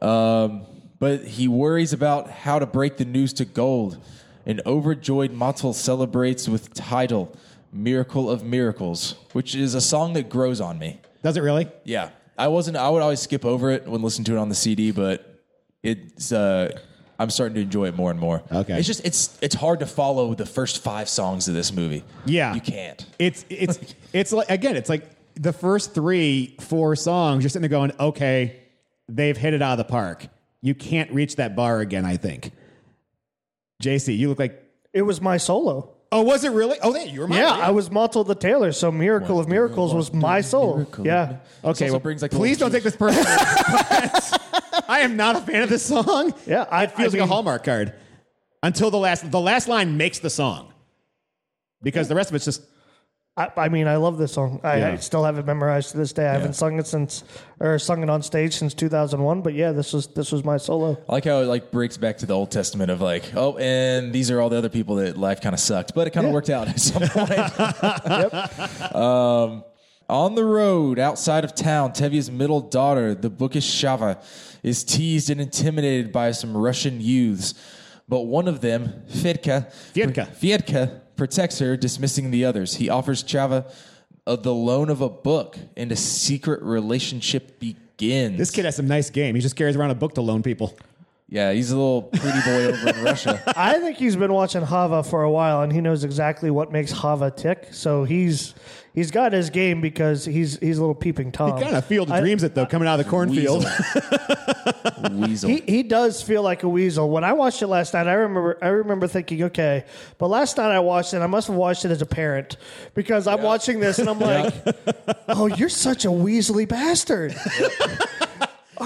Um, but he worries about how to break the news to Golde. An overjoyed Motel celebrates with Tzeitel Miracle of Miracles, which is a song that grows on me. Does it really? Yeah. I wasn't I would always skip over it when listening to it on the CD, but it's uh I'm starting to enjoy it more and more. Okay. It's just it's it's hard to follow the first 5 songs of this movie. Yeah, You can't. It's it's it's like again, it's like the first three, four songs. You're sitting there going, okay, they've hit it out of the park. You can't reach that bar again. I think. JC, you look like. It was my solo. Oh, was it really? Oh, there you were. My yeah, I was Motel the Tailor, so Miracle of Miracles was my solo. Yeah. Okay, well, brings, like, please don't take this personally. but I am not a fan of this song. Yeah, I- it feels I like a Hallmark card until the last. The last line makes the song because the rest of it's just I, I mean, I love this song. I, Yeah. I still have it memorized to this day. I haven't sung it since, or sung it on stage since 2001. But yeah, this was this was my solo. I like how it like breaks back to the Old Testament of like, oh, and these are all the other people that life kind of sucked, but it kind of Yeah. worked out at some point. um, on the road outside of town, Tevye's middle daughter, the bookish Chava, is teased and intimidated by some Russian youths. But one of them, Fedka, Fyedka. Fyedka protects her, dismissing the others. He offers Chava uh, the loan of a book, and a secret relationship begins. this kid has some nice game. He just carries around a book to loan people. Yeah, he's a little pretty boy over in Russia. I think he's been watching Chava for a while, and he knows exactly what makes Chava tick. So he's he's got his game because he's he's a little peeping tom. He kind of field I- dreams it though, coming out of the cornfield. Weasel. He, he does feel like a weasel. When I watched it last night, I remember I remember thinking, okay, but last night I watched it. I must have watched it as a parent because I'm watching this and I'm like, oh, you're such a weaselly bastard.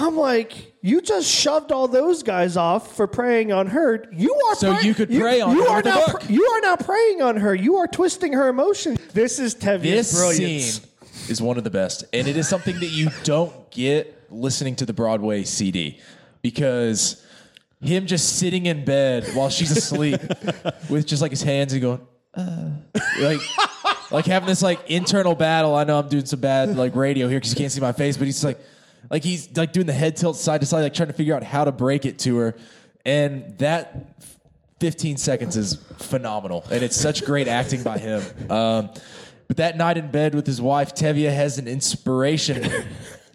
I'm like, you just shoved all those guys off for preying on her. You are So prey- you could prey on you her are with a now book. you are now preying on her. You are twisting her emotions. This is Tevye's This brilliance. scene is one of the best, and it is something that you don't get listening to the Broadway CD because him just sitting in bed while she's asleep with just like his hands and going, uh, like. Like having this like internal battle. I know I'm doing some bad like radio here because you can't see my face, but he's like, like he's like doing the head tilt side to side, like trying to figure out how to break it to her, and that 15 seconds is phenomenal, and it's such great acting by him. Um, but that night in bed with his wife, Tevye has an inspiration.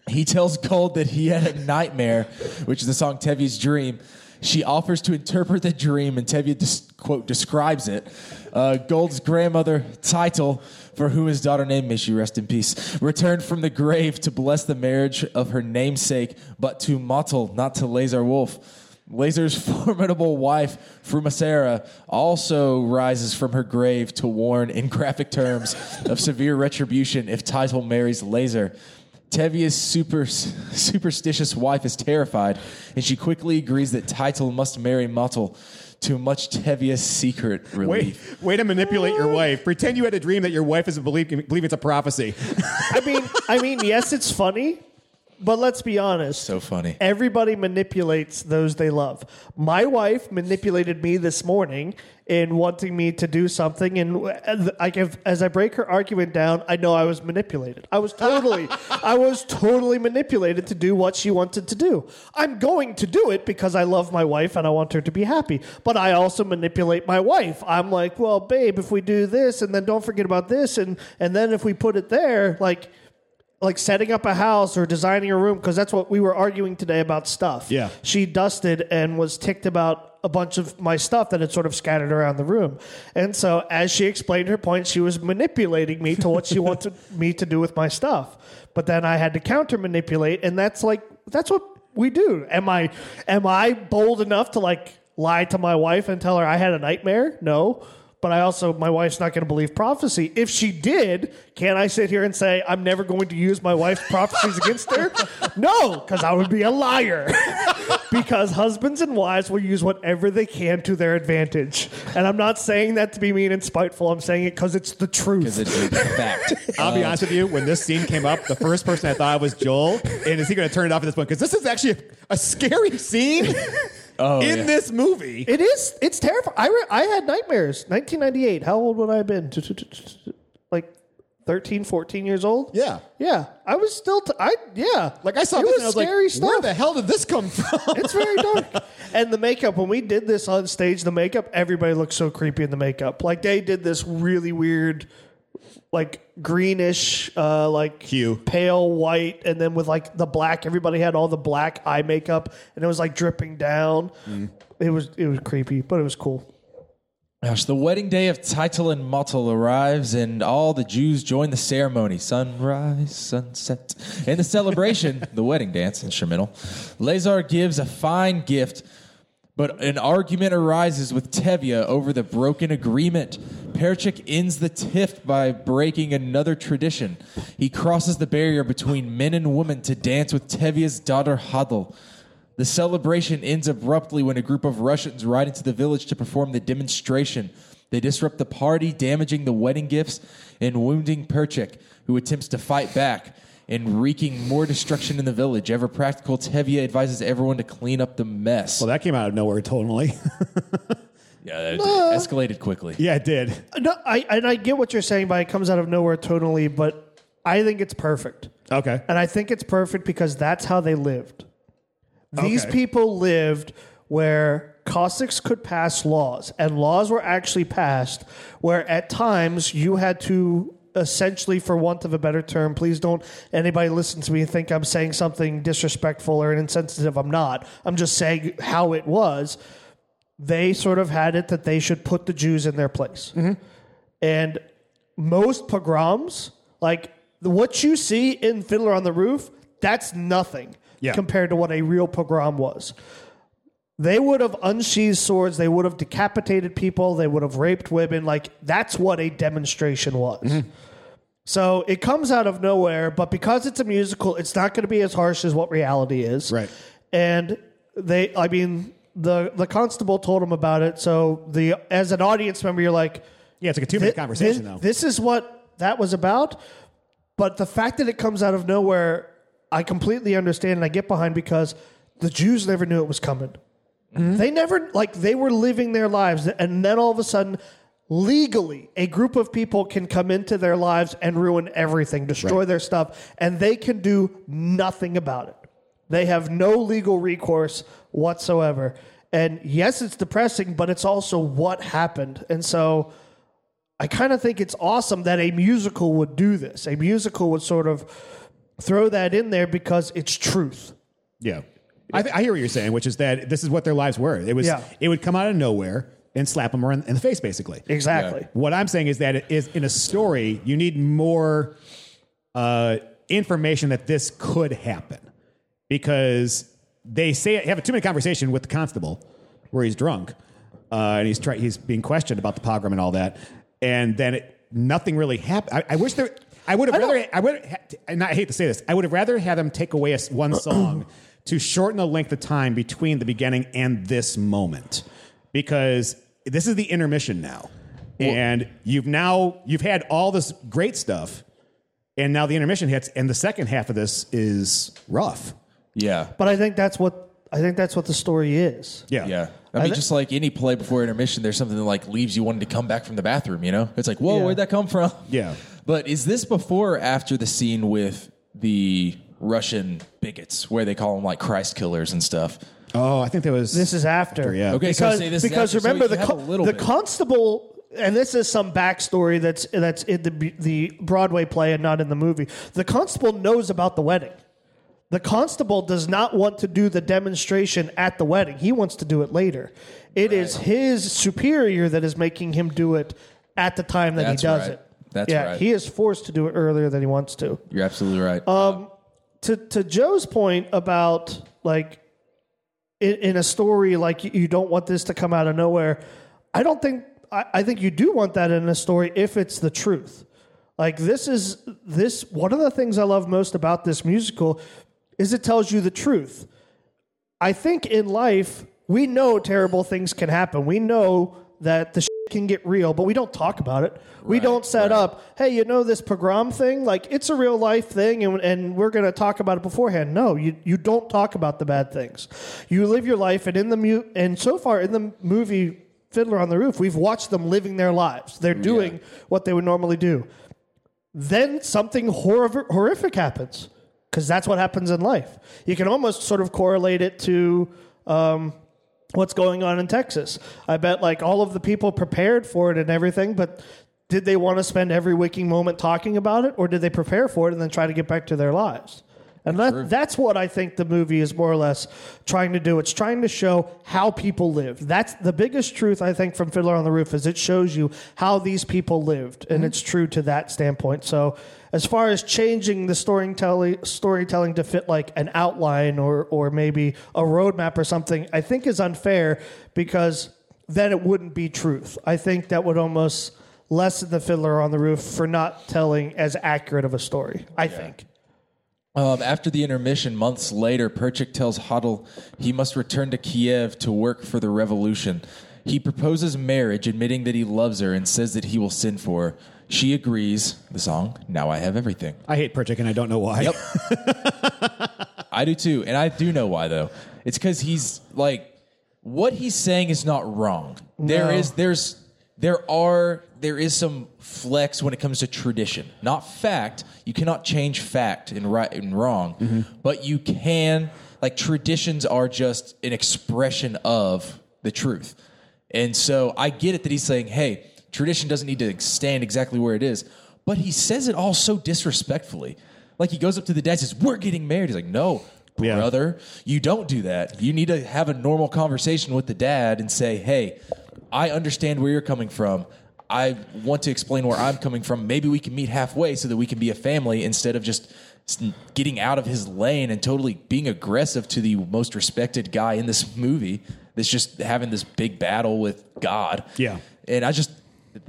he tells Golde that he had a nightmare, which is the song Tevye's Dream. She offers to interpret the dream, and des- quote, describes it. Uh, Golde's grandmother, Tzeitel, for whom his daughter named, may she rest in peace, returned from the grave to bless the marriage of her namesake, but to Motel, not to Lazar Wolf. Lazar's formidable wife, Fruma-Sarah, also rises from her grave to warn in graphic terms of severe retribution if Tzeitel marries Lazar. Tevye's super, superstitious wife is terrified, and she quickly agrees that Title must marry Motel to much Tevye's secret relief. Wait, way to manipulate your wife. Pretend you had a dream that your wife is a believe, believe it's a prophecy. I mean, I mean, yes, it's funny, but let's be honest. So funny. Everybody manipulates those they love. My wife manipulated me this morning in wanting me to do something, and like I give, as I break her argument down, I know I was manipulated. I was totally, I was totally manipulated to do what she wanted to do. I'm going to do it because I love my wife and I want her to be happy. But I also manipulate my wife. I'm like, well, babe, if we do this, and then don't forget about this, and and then if we put it there, like like setting up a house or designing a room because that's what we were arguing today about stuff. Yeah. She dusted and was ticked about a bunch of my stuff that had sort of scattered around the room. And so as she explained her point, she was manipulating me to what she wanted me to do with my stuff. But then I had to counter manipulate and that's like that's what we do. Am I am I bold enough to like lie to my wife and tell her I had a nightmare? No. But I also, my wife's not going to believe prophecy. If she did, can I sit here and say I'm never going to use my wife's prophecies against her? No, because I would be a liar. because husbands and wives will use whatever they can to their advantage. And I'm not saying that to be mean and spiteful. I'm saying it because it's the truth. Because it's a fact. I'll be honest with you. When this scene came up, the first person I thought of was Joel. And is he going to turn it off at this point? Because this is actually a, a scary scene Oh, in yeah. this movie. It is. It's terrifying. I, re- I had nightmares. 1998. How old would I have been? Like 13, 14 years old? Yeah. Yeah. I was still. T- I yeah. Like I saw it this was and I was like, scary stuff. where the hell did this come from? It's very dark. and the makeup, when we did this on stage, the makeup, everybody looked so creepy in the makeup. Like they did this really weird, like greenish, uh, like Hue. pale white, and then with like the black. Everybody had all the black eye makeup, and it was like dripping down. It was it was creepy, but it was cool. Gosh, the wedding day of Tzeitel and Motel arrives, and all the Jews join the ceremony. Sunrise, sunset, and the celebration, the wedding dance, instrumental. Lazar gives a fine gift, but an argument arises with Tevye over the broken agreement. Perchik ends the tiff by breaking another tradition. He crosses the barrier between men and women to dance with Tevye's daughter Hodel. The celebration ends abruptly when a group of Russians ride into the village to perform the demonstration. They disrupt the party, damaging the wedding gifts and wounding Perchik, who attempts to fight back and wreaking more destruction in the village. Ever practical, Tevye advises everyone to clean up the mess. well, that came out of nowhere totally. yeah, it uh, escalated quickly. yeah, it did. No, I and I get what you're saying, but it comes out of nowhere totally. But I think it's perfect. Okay. And I think it's perfect because that's how they lived. These Okay. people lived where Cossacks could pass laws, and laws were actually passed where at times you had to essentially, for want of a better term, please don't anybody listen to me and think I'm saying something disrespectful or insensitive. I'm not. I'm just saying how it was. They sort of had it that they should put the Jews in their place. Mm-hmm. And most pogroms, like what you see in Fiddler on the Roof, that's nothing Yeah. compared to what a real pogrom was. They would have unsheathed swords, they would have decapitated people, they would have raped women. Like, that's what a demonstration was. Mm-hmm. So it comes out of nowhere, but because it's a musical, it's not going to be as harsh as what reality is. Right. And they, I mean, the the constable told him about it. So the as an audience member, you're like, Yeah, it's like a two minute conversation thi- though. This is what that was about. But the fact that it comes out of nowhere, I completely understand and I get behind because the Jews never knew it was coming. Mm-hmm. They never like they were living their lives, and then all of a sudden, legally, a group of people can come into their lives and ruin everything, destroy Right. their stuff, and they can do nothing about it. They have no legal recourse whatsoever. And yes, it's depressing, but it's also what happened. And so I kind of think it's awesome that a musical would do this. A musical would sort of throw that in there because it's truth. Yeah. I, th- I hear what you're saying, which is that this is what their lives were. It was Yeah. it would come out of nowhere and slap them in, in the face, basically. Exactly. What I'm saying is that it is in a story, you need more uh, information that this could happen because they say have a two minute conversation with the constable where he's drunk uh, and he's try- he's being questioned about the pogrom and all that, and then it, nothing really happened. I, I wish there. I would have rather. I would. Ha- and I hate to say this. I would have rather had them take away a s one song to shorten the length of time between the beginning and this moment, because this is the intermission now, and you've now you've had all this great stuff, and now the intermission hits, and the second half of this is rough. Yeah. But I think that's what I think that's what the story is. Yeah. Yeah. I I mean, thi- just like any play before intermission, there's something that like leaves you wanting to come back from the bathroom. You know, it's like, whoa, Yeah. where'd that come from? Yeah. But is this before or after the scene with the Russian bigots, where they call them like Christ killers and stuff? Oh, I think that was This is after. yeah. Okay, so because, say this is because after, so remember you the have con- little the bit. constable and this is some backstory that's that's in the the Broadway play and not in the movie. The constable knows about the wedding. The constable does not want to do the demonstration at the wedding. He wants to do it later. It is his superior that is making him do it at the time that That's he does right. it. That's yeah, right. he is forced to do it earlier than he wants to You're absolutely right. Um, to to Joe's point about like in, in a story like you- don't want this to come out of nowhere. I don't think I, I think you do want that in a story if it's the truth. Like this is this one of the things I love most about this musical is it tells you the truth. I think in life we know terrible things can happen. We know that the can get real, but we don't talk about it. we don't set up, hey, you know this pogrom thing? Like it's a real life thing and, and we're going to talk about it beforehand. No, you, you don't talk about the bad things. You live your life and in the mu- and so far in the movie Fiddler on the Roof, we've watched them living their lives. They're doing what they would normally do. Then something horrific, horrific happens because that's what happens in life. You can almost sort of correlate it to um, what's going on in Texas. I bet like all of the people prepared for it and everything, but did they want to spend every waking moment talking about it, or did they prepare for it and then try to get back to their lives? And that, that's what I think the movie is more or less trying to do. It's trying to show how people lived. That's the biggest truth I think from Fiddler on the Roof is it shows you how these people lived, and mm-hmm. it's true to that standpoint. So, as far as changing the storytelling storytelling to fit like an outline or or maybe a roadmap or something, I think is unfair because then it wouldn't be truth. I think that would almost lessen the Fiddler on the Roof for not telling as accurate of a story. I think. Um, after the intermission, months later, Perchik tells Hodel he must return to Kiev to work for the revolution. He proposes marriage, admitting that he loves her and says that he will send for her. She agrees. The song, Now I Have Everything. I hate Perchik and I don't know why. Yep. I do too. And I do know why, though. It's because he's like, what he's saying is not wrong. There No. is, there's, there are, there is some flex when it comes to tradition, not fact. You cannot change fact and right and wrong, mm-hmm. but you can, like, traditions are just an expression of the truth. And so I get it that he's saying, hey, tradition doesn't need to stand exactly where it is, but he says it all so disrespectfully. Like he goes up to the dad and says, We're getting married. He's like, No, Yeah. brother, you don't do that. You need to have a normal conversation with the dad and say, Hey, I understand where you're coming from. I want to explain where I'm coming from. Maybe we can meet halfway so that we can be a family instead of just s- getting out of his lane and totally being aggressive to the most respected guy in this movie that's just having this big battle with God. Yeah. And I just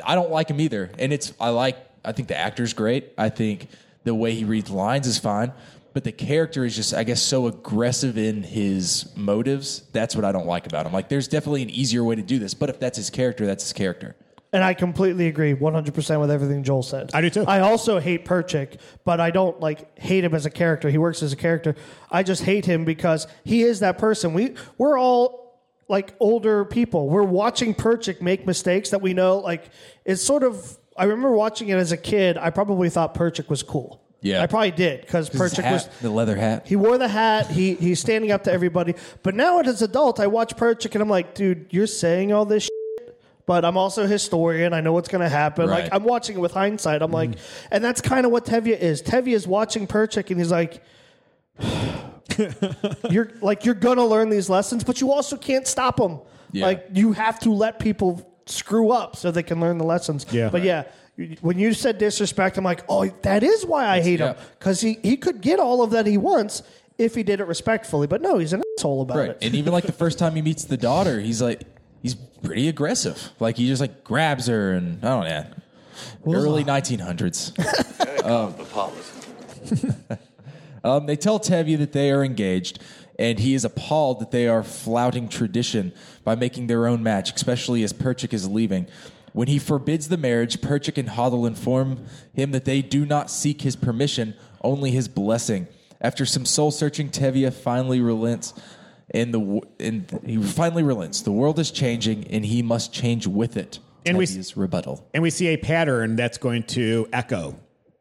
I don't like him either. And it's I like I think the actor's great. I think the way he reads lines is fine. But the character is just, I guess, so aggressive in his motives. That's what I don't like about him. Like, there's definitely an easier way to do this. But if that's his character, that's his character. And I completely agree 100% with everything Joel said. I do too. I also hate Perchik, but I don't like hate him as a character. He works as a character. I just hate him because he is that person. We we're all like older people. We're watching Perchik make mistakes that we know like it's sort of I remember watching it as a kid. I probably thought Perchik was cool. Yeah. I probably did because Perchik was the leather hat. he wore the hat. He he's standing up to everybody. But now as an adult, I watch Perchik and I'm like, dude, you're saying all this shit, but I'm also a historian. I know what's going to happen. Right. Like I'm watching it with hindsight. I'm like, mm-hmm. and that's kind of what Tevye is. Tevye is watching Perchik and he's like. you're like you're gonna learn these lessons, but you also can't stop them. Yeah. Like you have to let people screw up so they can learn the lessons. Yeah. But yeah, when you said disrespect, I'm like, oh, that is why I hate him because he he could get all of that he wants if he did it respectfully. But no, he's an asshole about Right. it. And even like the first time he meets the daughter, he's like, he's pretty aggressive. Like he just like grabs her and I don't know. Early 1900s. Um, Um, they tell Tevye that they are engaged, and he is appalled that they are flouting tradition by making their own match, especially as Perchik is leaving. When he forbids the marriage, Perchik and Hodel inform him that they do not seek his permission, only his blessing. After some soul searching, Tevye finally relents, and the and he finally relents. The world is changing, and he must change with it. And we- Tevye's rebuttal. And we see a pattern that's going to echo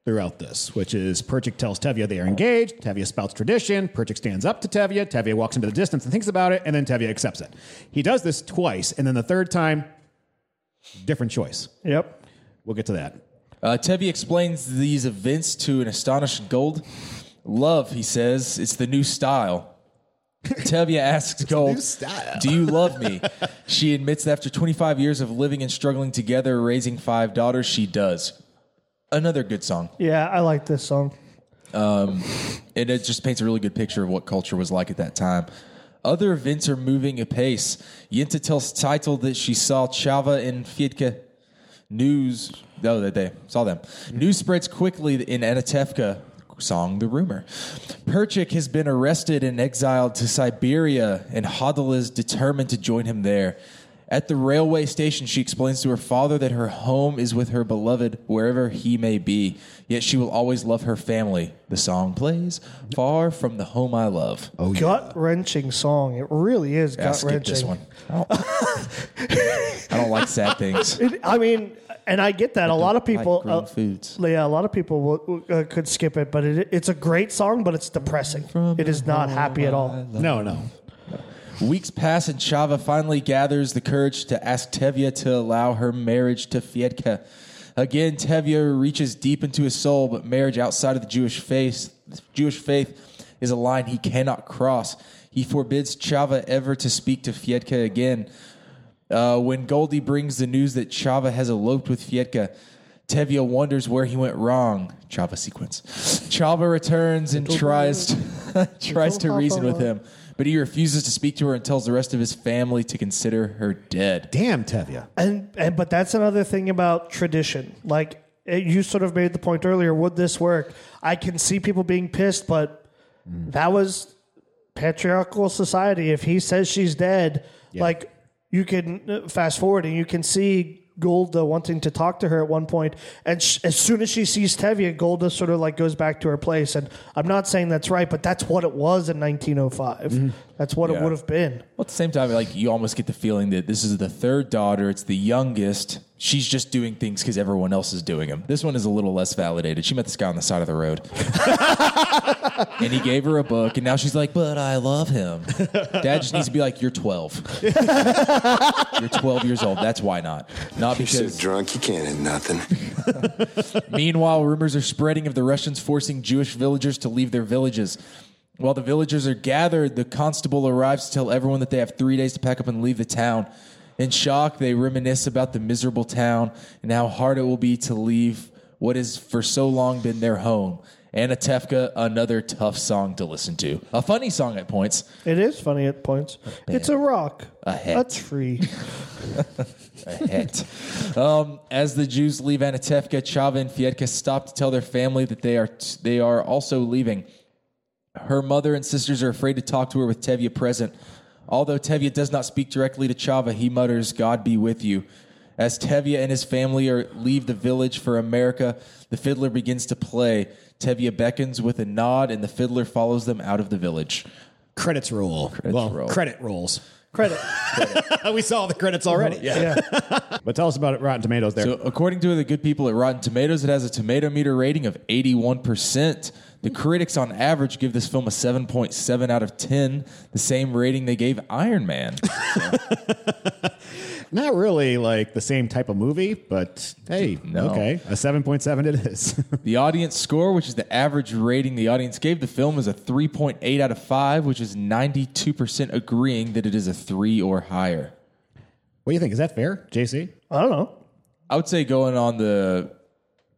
throughout this, which is Perchik tells Tevye they are engaged. Tevye spouts tradition. Perchik stands up to Tevye. Tevye walks into the distance and thinks about it, and then Tevye accepts it. He does this twice, and then the third time, different choice. Yep. We'll get to that. Uh, Tevye explains these events to an astonished Golde. Love, he says, it's the new style. Tevye asks Golde, Do you love me? She admits that after 25 years of living and struggling together, raising five daughters, she does. Another good song. Yeah, I like this song. Um, and it just paints a really good picture of what culture was like at that time. Other events are moving apace. Yente tells Tzeitel that she saw Chava and Fyedka. News, oh, that they saw them. News spreads quickly in Anatevka song, The Rumor. Perchik has been arrested and exiled to Siberia, and Hodel is determined to join him there. At the railway station, she explains to her father that her home is with her beloved wherever he may be, yet she will always love her family. The song plays, Far from the Home I Love. Oh, yeah. Gut wrenching song. It really is yeah, gut skip wrenching. this one. I don't, I don't like sad things. It, I mean, and I get that. A lot of people, green uh, foods. yeah, a lot of people will, uh, could skip it, but it, it's a great song, but it's depressing. it is not happy at all. No, no. Weeks pass and Chava finally gathers the courage to ask Tevye to allow her marriage to Fyedka. Again, Tevye reaches deep into his soul, but marriage outside of the Jewish faith, Jewish faith is a line he cannot cross. He forbids Chava ever to speak to Fyedka again. Uh, when Goldie brings the news that Chava has eloped with Fyedka, Tevye wonders where he went wrong. Chava sequence. Chava returns and tries to, tries to reason with him, but he refuses to speak to her and tells the rest of his family to consider her dead. Damn, Tevye. And, and but that's another thing about tradition. Like it, you sort of made the point earlier. Would this work? I can see people being pissed, but that was patriarchal society. If he says she's dead, like you can uh, fast forward and you can see Golda wanting to talk to her at one point, and sh- as soon as she sees Tevye, Golda sort of like goes back to her place. And I'm not saying that's right, but that's what it was in 1905. Mm-hmm. That's what it Yeah. would have been. Well, at the same time, like you almost get the feeling that this is the third daughter. It's the youngest. She's just doing things because everyone else is doing them. This one is a little less validated. She met this guy on the side of the road, and he gave her a book, and now she's like, "But I love him." Dad just needs to be like, "You're 12. You're 12 years old. That's why not. Not because You're so because." drunk you can't hit nothing. Meanwhile, rumors are spreading of the Russians forcing Jewish villagers to leave their villages. While the villagers are gathered, the constable arrives to tell everyone that they have three days to pack up and leave the town. In shock, they reminisce about the miserable town and how hard it will be to leave what has for so long been their home. Anatevka, another tough song to listen to. A funny song at points. It is funny at points. It's a rock, A a tree. a het. Um, as the Jews leave Anatevka, Chava and Fyedka stop to tell their family that they are they are also leaving. Her mother and sisters are afraid to talk to her with Tevye present. Although Tevye does not speak directly to Chava, he mutters, "God be with you." As Tevye and his family are leave the village for America, the fiddler begins to play. Tevye beckons with a nod, and the fiddler follows them out of the village. Credits roll. well, roll. credit rolls. Credit. we saw the credits already. Yeah. But tell us about it, Rotten Tomatoes there. So, according to the good people at Rotten Tomatoes, it has a tomato meter rating of 81%. The critics, on average, give this film a 7.7 out of 10, the same rating they gave Iron Man. Not really like the same type of movie, but hey, No. okay. A 7.7 it is. the audience score, which is the average rating the audience gave the film, is a 3.8 out of 5, which is 92% agreeing that it is a 3 or higher. what do you think? Is that fair, JC? I don't know. I would say going on the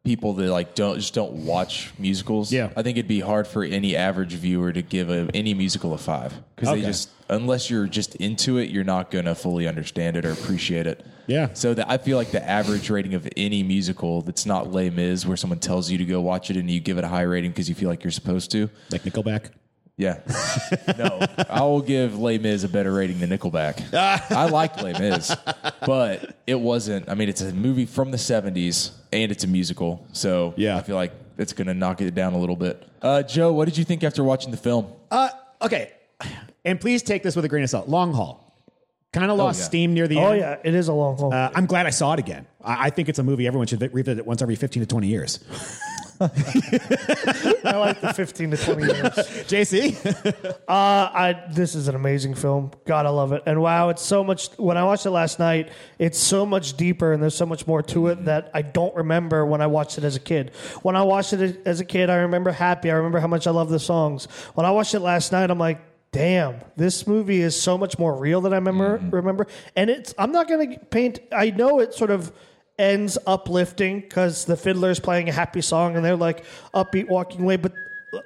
people that like don't just don't watch musicals. Yeah. I think it'd be hard for any average viewer to give a, any musical a five because Okay. they just unless you're just into it, you're not gonna fully understand it or appreciate it. Yeah. So that I feel like the average rating of any musical that's not Les Mis, where someone tells you to go watch it and you give it a high rating because you feel like you're supposed to. Like Nickelback? Yeah. no, I will give Les Mis a better rating than Nickelback. I like Les Mis, but it wasn't. I mean, it's a movie from the 70s and it's a musical. So Yeah. I feel like it's going to knock it down a little bit. Uh, Joe, what did you think after watching the film? Uh, okay. And please take this with a grain of salt. Long haul. Kind of lost yeah. steam near the Oh end. Oh, yeah, it is a long haul. Uh, I'm glad I saw it again. I, I think it's a movie everyone should revisit once every 15 to 20 years. I like the fifteen to twenty years. JC? Uh, I this is an amazing film. God, I love it. And wow, it's so much. When I watched it last night, it's so much deeper, and there's so much more to it that I don't remember when I watched it as a kid. When I watched it as a kid, I remember happy. I remember how much I love the songs. When I watched it last night, I'm like. Damn, this movie is so much more real than I remember. Remember, and it's. I'm not going to paint. I know it sort of ends uplifting because the fiddler's playing a happy song and they're like upbeat walking away. But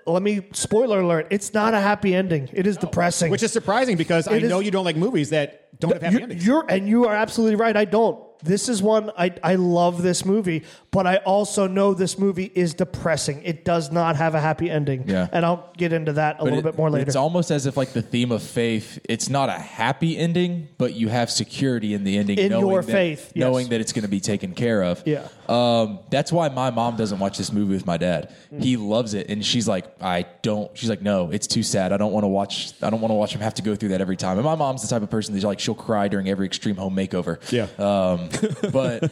let me spoiler alert: it's not a happy ending. It is depressing. Which is surprising because I It is- know you don't like movies that don't have happy you're, endings. you're and you are absolutely right. I don't. This is one I I love this movie, but I also know this movie is depressing. It does not have a happy ending. Yeah. and I'll get into that a But little it- bit more later. It's almost as if like the theme of faith. It's not a happy ending, but you have security in the ending, In knowing your that, faith, yes. knowing that it's going to be taken care of. Yeah. Um, that's why my mom doesn't watch this movie with my dad. Mm. He loves it, and she's like, I don't. She's like, no, it's too sad. I don't want to watch. I don't want to watch him have to go through that every time. And my mom's the type of person that like she'll cry during every extreme home makeover. Yeah. Um, but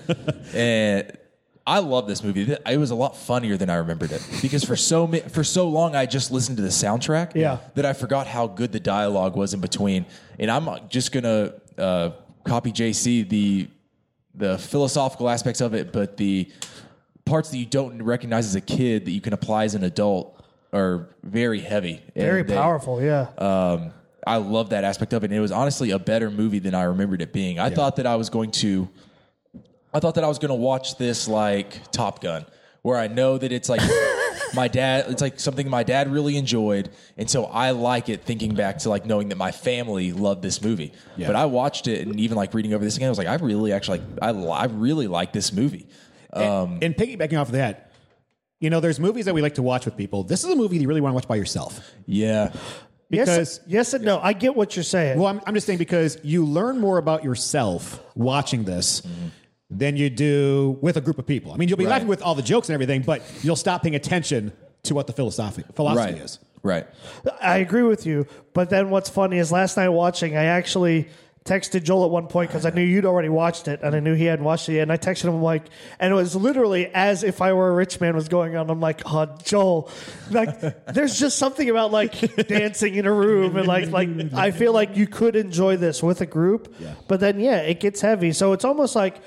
and I love this movie. It was a lot funnier than I remembered it because for so mi- for so long I just listened to the soundtrack. Yeah. That I forgot how good the dialogue was in between. And I'm just gonna uh, copy JC the the philosophical aspects of it, but the parts that you don't recognize as a kid that you can apply as an adult are very heavy. Very they- powerful. Yeah. um, I love that aspect of it. And it was honestly a better movie than I remembered it being. I thought that I was going to, I thought that I was going to watch this like Top Gun, where I know that it's like my dad, it's like something my dad really enjoyed, and so I like it. Thinking back to like knowing that my family loved this movie, but I watched it and even like reading over this again, I was like, I really actually like, I, I really like this movie. Um, and piggybacking off of that, you know, there's movies that we like to watch with people. This is a movie you really want to watch by yourself. yeah, Because yes, yes and no. I get what you're saying. Well, I'm, I'm just saying because you learn more about yourself watching this Mm-hmm. Than you do with a group of people. I mean, you'll be Right. laughing with all the jokes and everything, but you'll stop paying attention to what the philosophy philosophy right, is. right. I agree with you. But then what's funny is last night watching, I actually texted Joel at one point because I knew you'd already watched it and I knew he hadn't watched it yet. And I texted him like, and it was literally as if I were a rich man was going on. I'm like, oh, Joel, like, there's just something about like dancing in a room and like, like I feel like you could enjoy this with a group. But then, yeah, it gets heavy. So it's almost like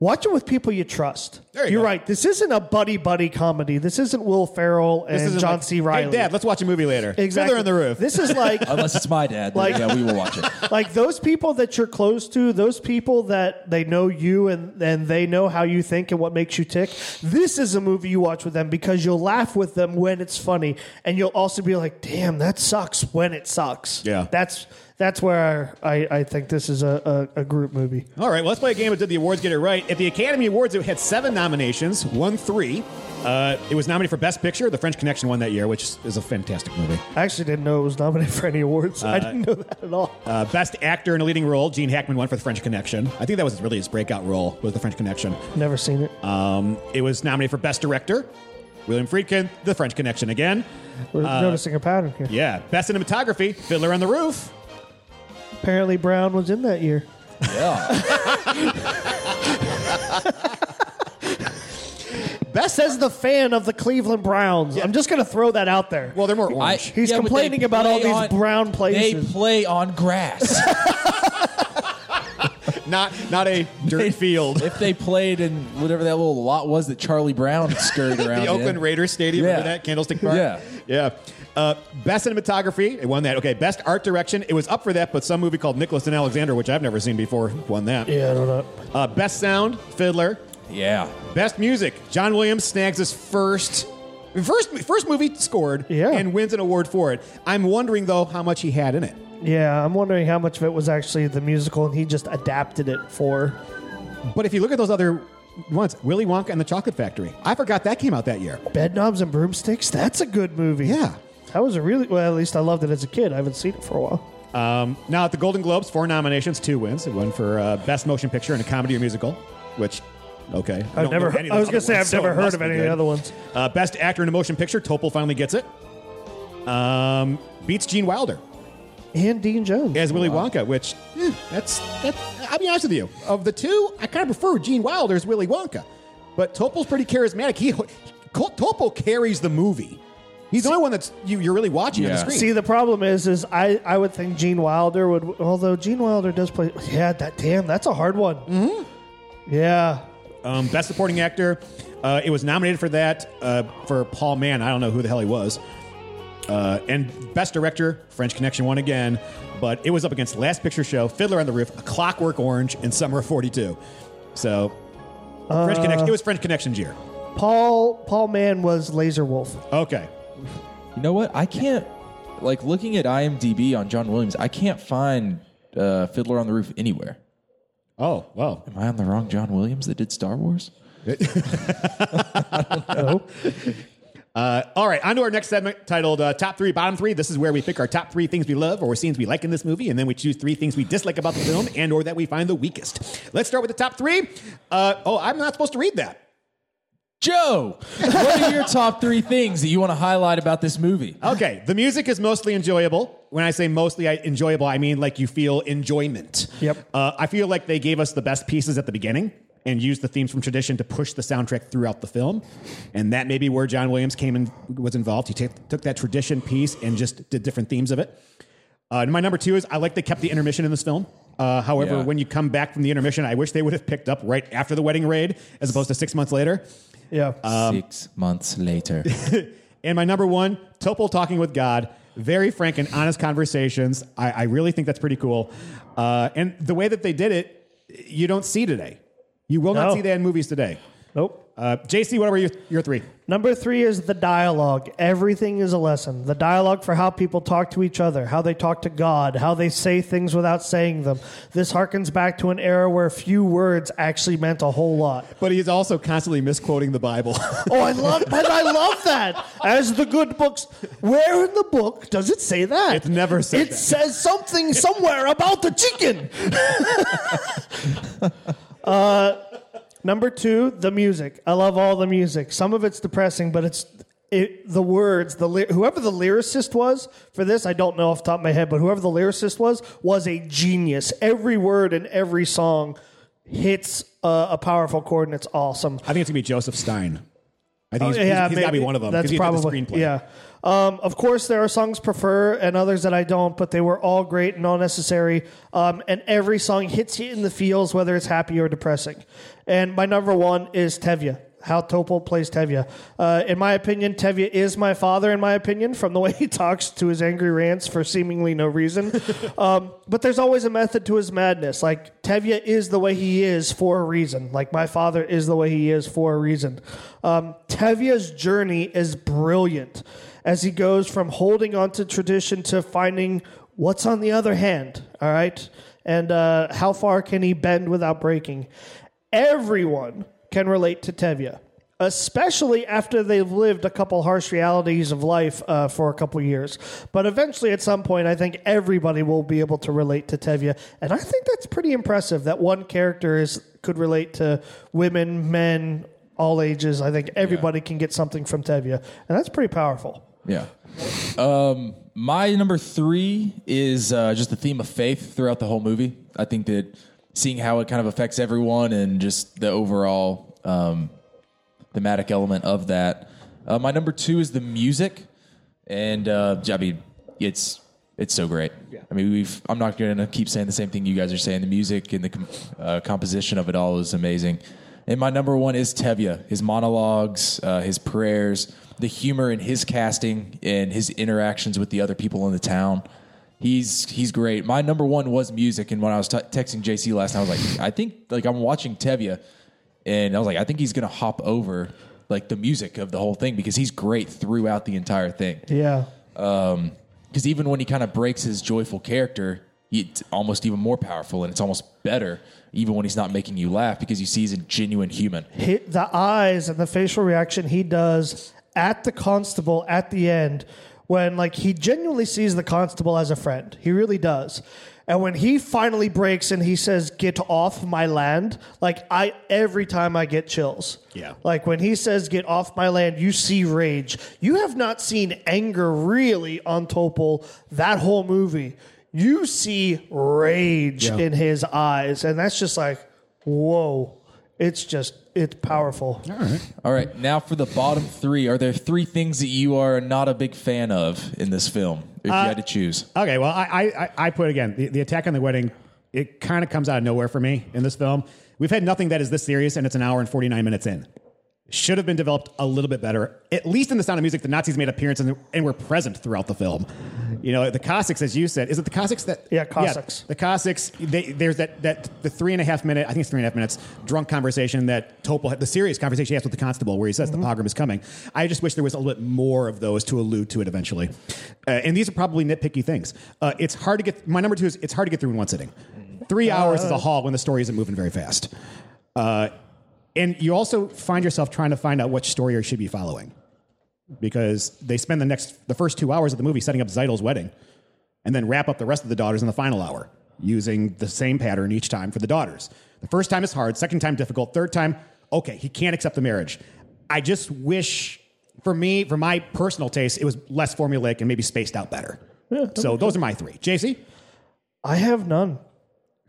Watch it with people you trust. There you You're go. right. This isn't a buddy buddy comedy. This isn't Will Ferrell and John like, C. Riley. Hey, Dad, let's watch a movie later. Exactly. Fiddler on the Roof. This is like Unless it's my dad, then Like- yeah, we will watch it. like those people that you're close to, those people that they know you and, and they know how you think and what makes you tick. This is a movie you watch with them because you'll laugh with them when it's funny, and you'll also be like, "Damn, that sucks" when it sucks. Yeah. that's that's where I, I think this is a, a, a group movie. All right, well, let's play a game that did the awards get it right. At the Academy Awards, it had seven nominations, won three. Uh, it was nominated for Best Picture. The French Connection won that year, which is a fantastic movie. I actually didn't know it was nominated for any awards. I didn't know that at all. Uh, Best Actor in a Leading Role, Gene Hackman won for The French Connection. I think that was really his breakout role, was The French Connection. Never seen it. Um, it was nominated for Best Director, William Friedkin, The French Connection again. We're noticing a pattern here. Yeah, Best Cinematography, Fiddler on the Roof. Apparently, Brown was in that year. Best says the fan of the Cleveland Browns. I'm just going to throw that out there. Well, they're more I- orange. He's yeah, complaining about all these on- brown places. They play on grass. not not a dirt field. if they played in whatever that little lot was that Charlie Brown scurried around the Oakland in. Raiders Stadium, Yeah. remember that? Candlestick Park? Yeah. Yeah. Uh, best cinematography, it won that. Okay, best art direction, it was up for that, but some movie called Nicholas and Alexandra, which I've never seen before, won that. yeah, I don't know. Uh, best sound, Fiddler. Yeah. Best music, John Williams snags his first. First, first movie scored Yeah. and wins an award for it. I'm wondering though how much he had in it. Yeah, I'm wondering how much of it was actually the musical and he just adapted it for. But if you look at those other ones, Willy Wonka and the Chocolate Factory, I forgot that came out that year. Bedknobs and Broomsticks. That's a good movie. Yeah. That was a really well. At least I loved it as a kid. I haven't seen it for a while. Um, now at the Golden Globes, four nominations, two wins. It won for uh, best motion picture in a comedy or musical, which okay. I I've don't never. know any of I was other gonna say ones, I've so never it heard must of be any of good. the other ones. Uh, best actor in a motion picture, Topol finally gets it. Um, beats Gene Wilder And Dean Jones. as Willy Wonka, which eh, that's that. I'll be honest with you. Of the two, I kind of prefer Gene Wilder's Willy Wonka, but Topol's pretty charismatic. He, he Topol carries the movie. He's the only one that's you, you're really watching on the Yeah. screen. See, the problem is, is I, I would think Gene Wilder would. Although Gene Wilder does play, yeah, that damn, that's a hard one. Mm-hmm. Yeah, Um, best supporting actor, uh, it was nominated for that uh, for Paul Mann. I don't know who the hell he was. Uh, and best director, French Connection won again, but it was up against Last Picture Show, Fiddler on the Roof, A Clockwork Orange, and Summer of '42. So, French Connection. It was French Connection's year. Paul Paul Mann was Lazar Wolf. Okay. You know what? I can't like looking at IMDb on John Williams. I can't find uh, Fiddler on the Roof anywhere. Oh, well. Am I on the wrong John Williams that did Star Wars? Uh, all right, on to our next segment titled uh, Top Three, Bottom Three. This is where we pick our top three things we love or scenes we like in this movie, and then we choose three things we dislike about the film and or that we find the weakest. Let's start with the top three. Uh, oh, I'm not supposed to read that. Joe, what are your top three things that you want to highlight about this movie? Okay, the music is mostly enjoyable. When I say mostly I- enjoyable, I mean like you feel enjoyment. Yep. Uh, I feel like they gave us the best pieces at the beginning and used the themes from tradition to push the soundtrack throughout the film, and that may be where John Williams came and was involved. He ta- took that tradition piece and just did different themes of it. Uh, and my number two is I like they kept the intermission in this film. Uh, however, Yeah. when you come back from the intermission, I wish they would have picked up right after the wedding raid as opposed to six months later. Yeah, Six months later. And my number one, Topol talking with God. Very frank and honest conversations. I, I really think that's pretty cool. Uh, and the way that they did it, you don't see today. You will not No. see that in movies today. nope. Uh, JC, what were your, your three? Number three is the dialogue. Everything is a lesson. The dialogue for how people talk to each other, how they talk to God, how they say things without saying them. This harkens back to an era where few words actually meant a whole lot. But he's also constantly misquoting the Bible. Oh, I love, but I love that. As the good books, where in the book does it say that? It never said It that. says something somewhere about the chicken. uh, number two, the music. I love all the music. Some of it's depressing, but it's it, the words. The whoever the lyricist was for this, I don't know off the top of my head, but whoever the lyricist was was a genius. Every word in every song hits uh, a powerful chord, and it's awesome. I think it's going to be Joseph Stein. I think Oh, he's, he's- he's got to be one of them. That's probably screenplay. yeah. Um, of course, there are songs prefer and others that I don't, but they were all great and all necessary. Um, and every song hits you in the feels, whether it's happy or depressing. And my number one is Tevye. How Topol plays Tevye. Uh, in my opinion, Tevye is my father. In my opinion, from the way he talks to his angry rants for seemingly no reason. um, but there's always a method to his madness. Like Tevye is the way he is for a reason. Like my father is the way he is for a reason. Um, Tevye's journey is brilliant as he goes from holding on to tradition to finding what's on the other hand. All right, and uh, how far can he bend without breaking? Everyone can relate to Tevye. Especially after they've lived a couple harsh realities of life uh, for a couple years. But eventually, at some point, I think everybody will be able to relate to Tevye. And I think that's pretty impressive that one character is could relate to women, men, all ages. I think everybody can get something from Tevye. And that's pretty powerful. Yeah. Um, my number three is uh, just the theme of faith throughout the whole movie. I think that seeing how it kind of affects everyone and just the overall um, thematic element of that. Uh, my number two is the music, and uh, I mean, it's it's so great. I mean, we've. I'm not going to keep saying the same thing you guys are saying. The music and the com- uh, composition of it all is amazing. And my number one is Tevye. His monologues, uh, his prayers, the humor in his casting, and his interactions with the other people in the town. He's he's great. My number one was music, and when I was t- texting JC last night, I was like, I think like I'm watching Tevye, and I was like, I think he's gonna hop over like the music of the whole thing because he's great throughout the entire thing. Yeah. Um, because even when he kind of breaks his joyful character, it's almost even more powerful, and it's almost better even when he's not making you laugh because you see he's a genuine human. Hit the eyes and the facial reaction he does at the constable at the end when like he genuinely sees the constable as a friend. He really does. And when he finally breaks and he says, "Get off my land," like I every time I get chills. Yeah. Like when he says, "Get off my land," you see rage. You have not seen anger really on Topol that whole movie. You see rage Yeah. in his eyes, and that's just like, whoa! It's just it's powerful. All right. All right, now for the bottom three. Are there three things that you are not a big fan of in this film? If Uh, you had to choose, Okay, well, I, I, I- I put again the, the attack on the wedding. It kind of comes out of nowhere for me in this film. We've had nothing that is this serious, and it's an hour and forty nine minutes in. Should have been developed a little bit better. At least in the Sound of Music, the Nazis made appearances and, and were present throughout the film. You know, the Cossacks, as you said, is it the Cossacks that? Yeah, Cossacks. the Cossacks. They, there's that that the three and a half minute, I think it's three and a half minutes, drunk conversation that Topol had, the serious conversation he has with the constable, where he says the pogrom is coming. I just wish there was a little bit more of those to allude to it eventually. Uh, and these are probably nitpicky things. Uh, it's hard to get. My number two is it's hard to get through in one sitting. Three hours is a haul when the story isn't moving very fast. And you also find yourself trying to find out which story you should be following because they spend the next the first two hours of the movie setting up Tzeitel's wedding and then wrap up the rest of the daughters in the final hour using the same pattern each time for the daughters. The first time is hard, second time difficult, third time, okay, he can't accept the marriage. I just wish, for me, for my personal taste, it was less formulaic and maybe spaced out better. Yeah, so those are my three. JC? I have none.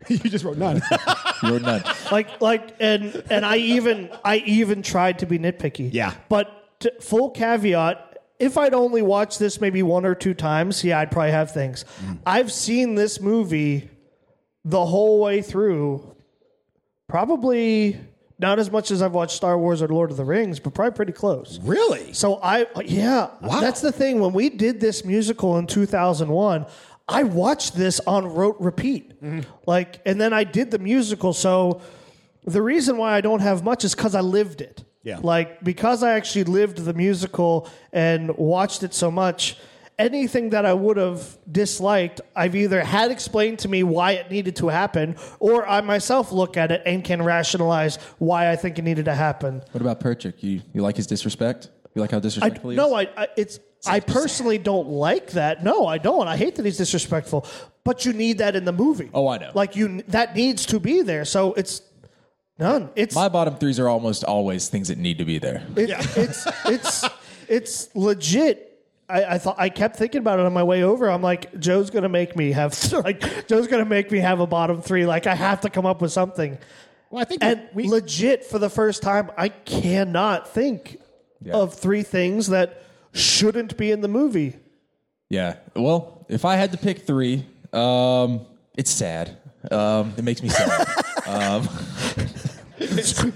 you just wrote none. you're none. like like and and I even I even tried to be nitpicky. Yeah. But to, full caveat, if I'd only watched this maybe one or two times, yeah, I'd probably have things. Mm. I've seen this movie the whole way through. Probably not as much as I've watched Star Wars or Lord of the Rings, but probably pretty close. Really? So I yeah, wow. that's the thing. When we did this musical in 2001, I watched this on rote repeat. Mm-hmm. Like and then I did the musical, so the reason why I don't have much is cuz I lived it. Yeah. Like because I actually lived the musical and watched it so much, anything that I would have disliked, I've either had explained to me why it needed to happen, or I myself look at it and can rationalize why I think it needed to happen. what about Perchik? You you like his disrespect? You like how I, he is? no, I, I it's I personally don't like that. No, I don't. I hate that he's disrespectful. But you need that in the movie. Oh, I know. Like you, that needs to be there. So it's none. It's My bottom threes are almost always things that need to be there. it, it's it's it's legit. I, I thought I kept thinking about it on my way over. I'm like, Joe's gonna make me have like Joe's gonna make me have a bottom three. Like I have to come up with something. Well, I think And we, legit for the first time, I cannot think of three things that shouldn't be in the movie. Yeah. Well, if I had to pick three, um, it's sad. Um, it makes me sad. um,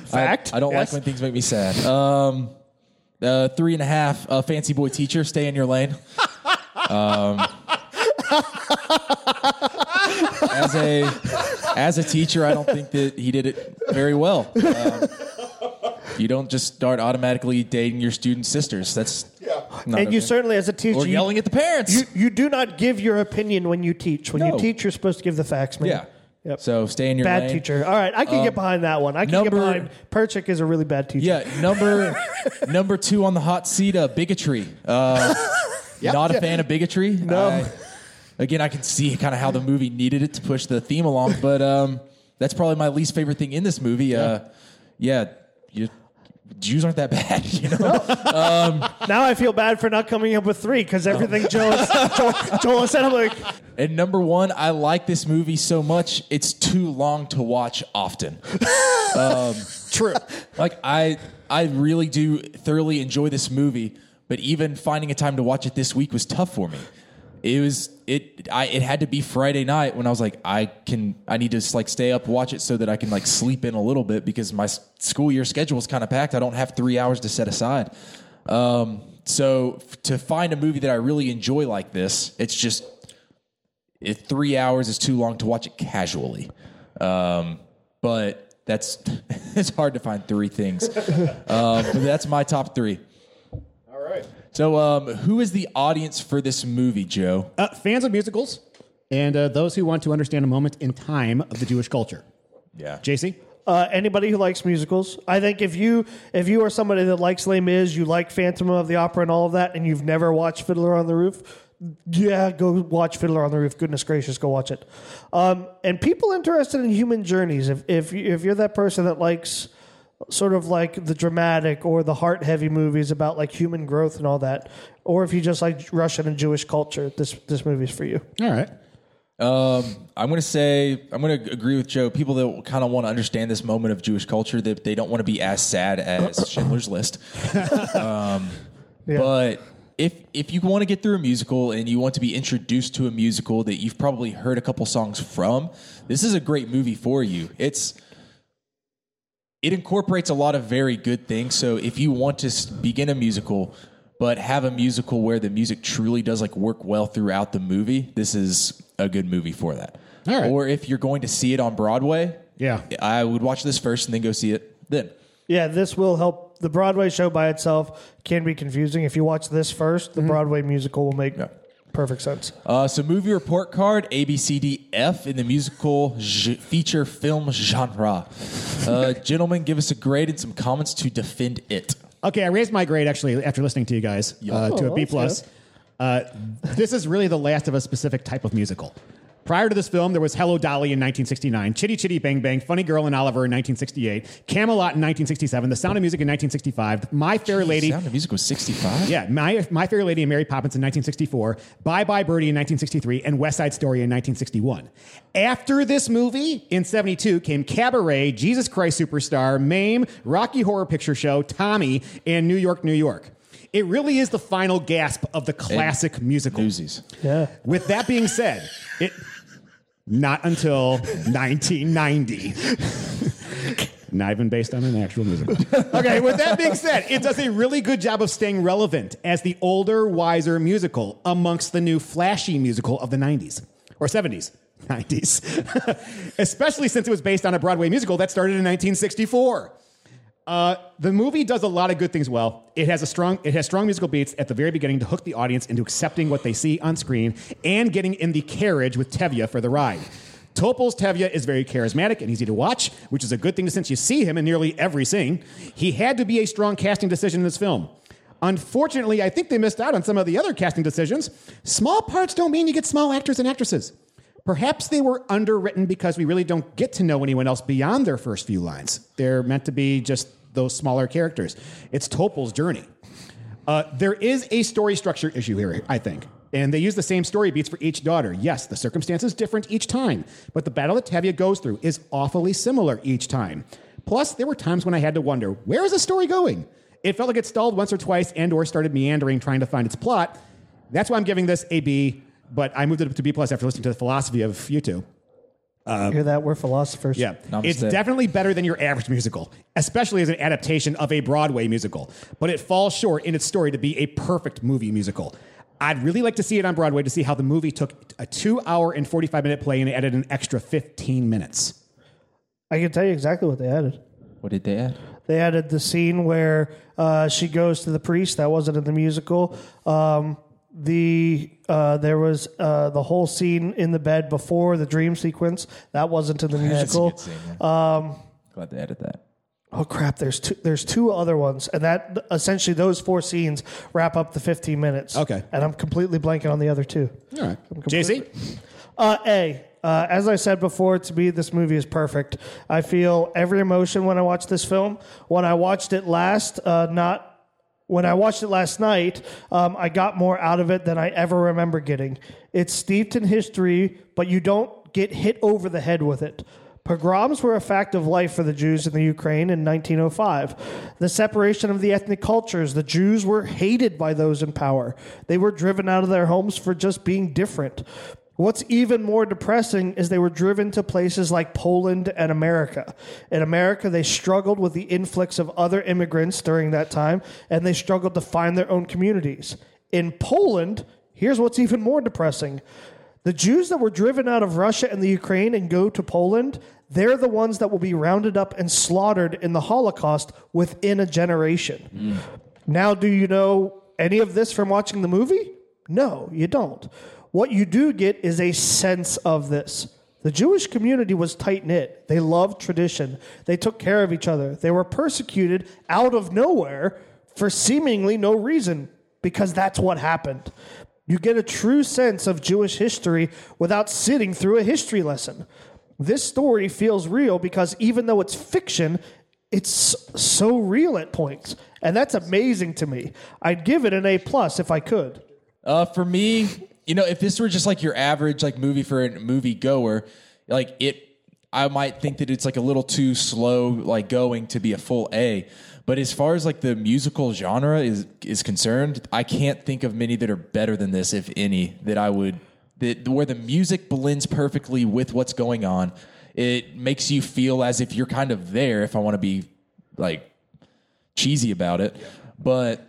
Fact. I, I don't Yes. like when things make me sad. Um, uh, three and a half. Uh, fancy boy teacher, stay in your lane. Um, as a as a teacher, I don't think that he did it very well. Um, you don't just start automatically dating your student sisters. That's not and you okay. certainly, as a teacher, or you- yelling at the parents. You, you do not give your opinion when you teach. When you teach, you're supposed to give the facts, man. yeah. Yep. So stay in your bad lane. teacher. All right, I can Um, get behind that one. I can number- get behind Perchik is a really bad teacher. Yeah, number number two on the hot seat, uh, bigotry. Uh, Yep. Not a fan of bigotry. No. I- again, I can see kind of how the movie needed it to push the theme along, but um, that's probably my least favorite thing in this movie. Uh, yeah, you, Jews aren't that bad, you know. um, Now I feel bad for not coming up with three because everything Joel, Joel, Joel said, I'm like, And number one, I like this movie so much it's too long to watch often. um, True. Like I, I really do thoroughly enjoy this movie, but even finding a time to watch it this week was tough for me. It was it. I it had to be Friday night when I was like, I can. I need to just like stay up watch it so that I can like sleep in a little bit because my school year schedule is kind of packed. I don't have three hours to set aside. Um, so to find a movie that I really enjoy like this, it's just it, three hours is too long to watch it casually. Um, but that's it's hard to find three things. Um, that's my top three. All right. So, um, who is the audience for this movie, Joe? Uh, fans of musicals and uh, those who want to understand a moment in time of the Jewish culture. Yeah. JC? uh, anybody who likes musicals. I think if you if you are somebody that likes Les Mis, you like Phantom of the Opera and all of that, and you've never watched Fiddler on the Roof, yeah, go watch Fiddler on the Roof. Goodness gracious, go watch it. Um, and people interested in human journeys, if if you- if you're that person that likes sort of like the dramatic or the heart heavy movies about like human growth and all that, or if you just like Russian and Jewish culture, this this movie's for you. All right. Um, I'm going to say I'm going to agree with Joe. People that kind of want to understand this moment of Jewish culture, that they don't want to be as sad as Schindler's List. um, But if if you want to get through a musical and you want to be introduced to a musical that you've probably heard a couple songs from, this is a great movie for you. It's it incorporates a lot of very good things. So if you want to begin a musical, but have a musical where the music truly does like work well throughout the movie, this is a good movie for that. All right. Or if you're going to see it on Broadway, Yeah. I would watch this first and then go see it then. Yeah, this will help. The Broadway show by itself can be confusing. If you watch this first, the mm-hmm. Broadway musical will make perfect sense. Uh, so movie report card A B C D F in the musical j- feature film genre. Uh, gentlemen, give us a grade and some comments to defend it. Okay, I raised my grade actually after listening to you guys uh, to Oh, a B plus. Uh, this is really the last of a specific type of musical. Prior to this film, there was Hello Dolly in 1969, Chitty Chitty Bang Bang, Funny Girl and Oliver in 1968, Camelot in 1967, The Sound of Music in 1965, My Fair Lady. The Sound of Music was 65. Yeah, My, My Fair Lady and Mary Poppins in 1964, Bye Bye Birdie in 1963, and West Side Story in 1961. After this movie, in 72, came Cabaret, Jesus Christ Superstar, Mame, Rocky Horror Picture Show, Tommy, and New York, New York. It really is the final gasp of the classic musical. Newsies. Yeah. With that being said, it not until 1990. Not even based on an actual musical. Okay, with that being said, it does a really good job of staying relevant as the older, wiser musical amongst the new flashy musical of the 90s or 70s. 90s. Especially since it was based on a Broadway musical that started in 1964. Uh, the movie does a lot of good things well. It has a strong, it has strong musical beats at the very beginning to hook the audience into accepting what they see on screen and getting in the carriage with Tevye for the ride. Topol's Tevye is very charismatic and easy to watch, which is a good thing since you see him in nearly every scene. He had to be a strong casting decision in this film. Unfortunately, I think they missed out on some of the other casting decisions. Small parts don't mean you get small actors and actresses. Perhaps they were underwritten because we really don't get to know anyone else beyond their first few lines. They're meant to be just those smaller characters. It's Topol's journey. Uh, there is a story structure issue here, I think. And they use the same story beats for each daughter. Yes, the circumstance is different each time, but the battle that Tevye goes through is awfully similar each time. Plus, there were times when I had to wonder, where is the story going? It felt like it stalled once or twice and or started meandering trying to find its plot. That's why I'm giving this a B, but I moved it up to B plus after listening to the philosophy of you two. Hear that? We're philosophers. Yeah. Namaste. It's definitely better than your average musical, especially as an adaptation of a Broadway musical. But it falls short in its story to be a perfect movie musical. I'd really like to see it on Broadway to see how the movie took a two hour and 45 minute play and added an extra 15 minutes. I can tell you exactly what they added. What did they add? They added the scene where uh, she goes to the priest. That wasn't in the musical. Um, the uh, there was uh, the whole scene in the bed before the dream sequence. That wasn't in the That's a musical. good scene, yeah. Glad they added that. Oh crap! There's two. There's two other ones, and that essentially those four scenes wrap up the 15 minutes. Okay. and I'm completely blanking on the other two. All right. JC? Uh, A. Uh, as I said before, to me, this movie is perfect. I feel every emotion when I watch this film. When I watched it last, uh, not when I watched it last night, um, I got more out of it than I ever remember getting. It's steeped in history, but you don't get hit over the head with it. Pogroms were a fact of life for the Jews in the Ukraine in 1905. The separation of the ethnic cultures, the Jews were hated by those in power. They were driven out of their homes for just being different. What's even more depressing is they were driven to places like Poland and America. In America, they struggled with the influx of other immigrants during that time, and they struggled to find their own communities. In Poland, here's what's even more depressing the Jews that were driven out of Russia and the Ukraine and go to Poland, they're the ones that will be rounded up and slaughtered in the Holocaust within a generation. Mm. Now, do you know any of this from watching the movie? No, you don't. What you do get is a sense of this. The Jewish community was tight knit. They loved tradition. They took care of each other. They were persecuted out of nowhere for seemingly no reason because that's what happened. You get a true sense of Jewish history without sitting through a history lesson. This story feels real because even though it's fiction, it's so real at points. And that's amazing to me. I'd give it an A plus if I could. Uh, for me, you know, if this were just like your average like movie for a movie goer, like it, I might think that it's like a little too slow, like going to be a full A. But as far as like the musical genre is is concerned, I can't think of many that are better than this, if any, that I would that where the music blends perfectly with what's going on. It makes you feel as if you're kind of there. If I want to be like cheesy about it, but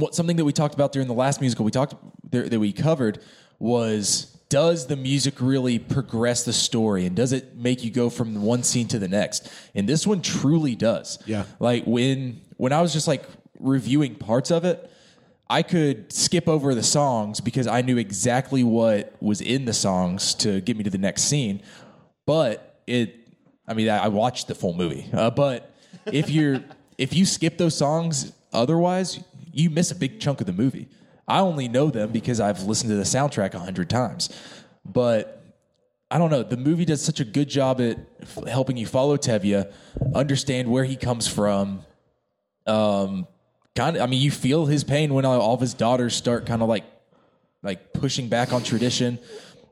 what something that we talked about during the last musical we talked there, that we covered was does the music really progress the story? And does it make you go from one scene to the next? And this one truly does. Yeah. like when when i was just like reviewing parts of it i could skip over the songs because i knew exactly what was in the songs to get me to the next scene. But it i mean i, I watched the full movie. Uh, but if you're if you skip those songs otherwise you miss a big chunk of the movie i only know them because i've listened to the soundtrack a hundred times but i don't know the movie does such a good job at f- helping you follow tevye understand where he comes from um kind of i mean you feel his pain when all all of his daughters start kind of like like pushing back on tradition.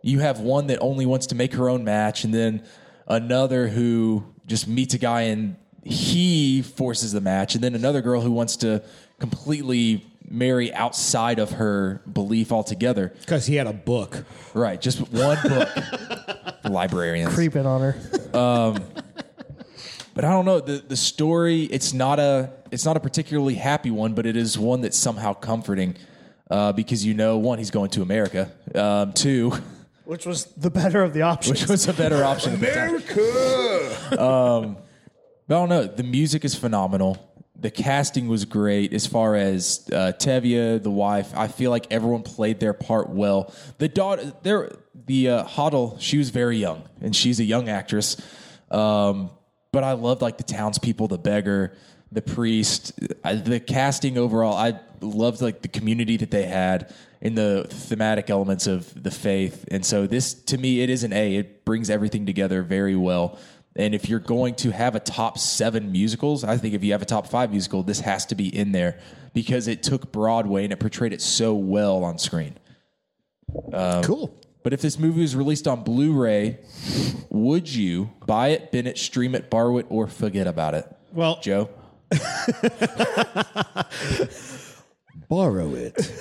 You have one that only wants to make her own match, and then another who just meets a guy and he forces the match, and then another girl who wants to completely marry outside of her belief altogether. Because he had a book. Right, just one book. Librarians. Creeping on her. But I don't know the the story. It's not a it's not a particularly happy one, but it is one that's somehow comforting uh, because you know one he's going to America. Um, two, Which was the better of the options. which was a better option. at the time. America! But I don't know. The music is phenomenal. The casting was great as far as uh, Tevye, the wife. I feel like everyone played their part well. The daughter, there, the uh, Hodel, she was very young, and she's a young actress. Um, but I loved like the townspeople, the beggar, the priest, I, the casting overall. I loved like the community that they had and the thematic elements of the faith. And so this, to me, it is an A. It brings everything together very well. And if you're going to have a top seven musicals, I think if you have a top five musical, this has to be in there because it took Broadway and it portrayed it so well on screen. Um, cool. But if this movie was released on Blu-ray, would you buy it, bin it, stream it, borrow it, or forget about it? Well, Joe, Borrow it.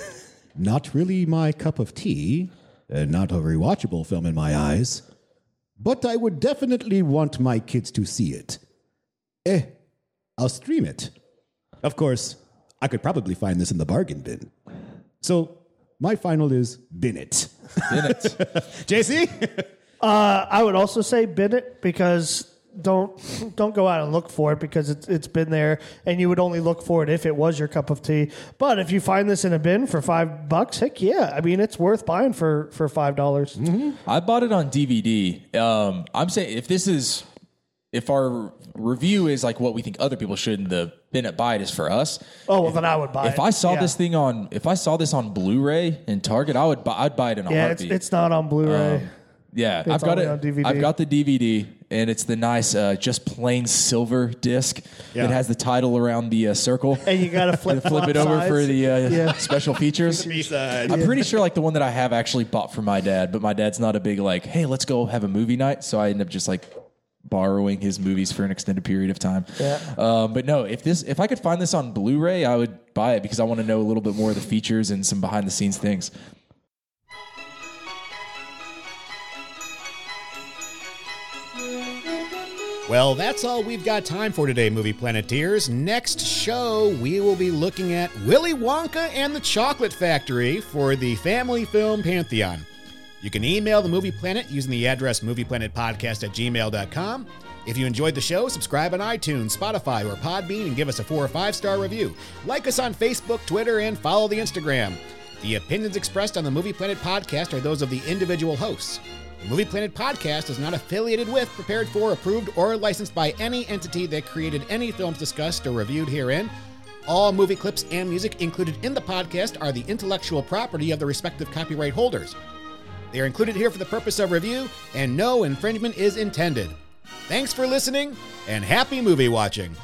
Not really my cup of tea, and not a rewatchable film in my eyes. But I would definitely want my kids to see it. Eh, I'll stream it. Of course, I could probably find this in the bargain bin. So, my final is bin it. Bin it. JC? Uh, I would also say bin it because don't don't go out and look for it because it's it's been there and you would only look for it if it was your cup of tea. But if you find this in a bin for five bucks, heck yeah! I mean it's worth buying for for five dollars. I bought it on DVD. Um, I'm saying if this is if our review is like what we think other people should, and the Bennett buy it is for us. Oh well, then I would buy it. If I saw Yeah. this thing on, if I saw this on Blu-ray in Target, I would buy. I'd buy it in a yeah, it's, heartbeat. it's not on Blu-ray. Um, yeah, It's I've got it. on DVD. I've got the DVD, and it's the nice, uh, just plain silver disc Yeah. that has the title around the uh, circle. and you got to flip flip it over for the uh, Yeah. special features. B-side. I'm pretty sure like the one that I have actually bought for my dad, but my dad's not a big like, hey, let's go have a movie night. So I end up just like borrowing his movies for an extended period of time. Yeah. Um, but no, if this if I could find this on Blu-ray, I would buy it because I want to know a little bit more of the features and some behind the scenes things. Well, that's all we've got time for today, Movie Planeteers. Next show, we will be looking at Willy Wonka and the Chocolate Factory for the Family Film Pantheon. You can email the Movie Planet using the address movieplanetpodcast at gmail.com. If you enjoyed the show, subscribe on iTunes, Spotify, or Podbean and give us a four or five star review. Like us on Facebook, Twitter, and follow the Instagram. The opinions expressed on the Movie Planet podcast are those of the individual hosts. The Movie Planet podcast is not affiliated with, prepared for, approved, or licensed by any entity that created any films discussed or reviewed herein. All movie clips and music included in the podcast are the intellectual property of the respective copyright holders. They are included here for the purpose of review, and no infringement is intended. Thanks for listening, and happy movie watching.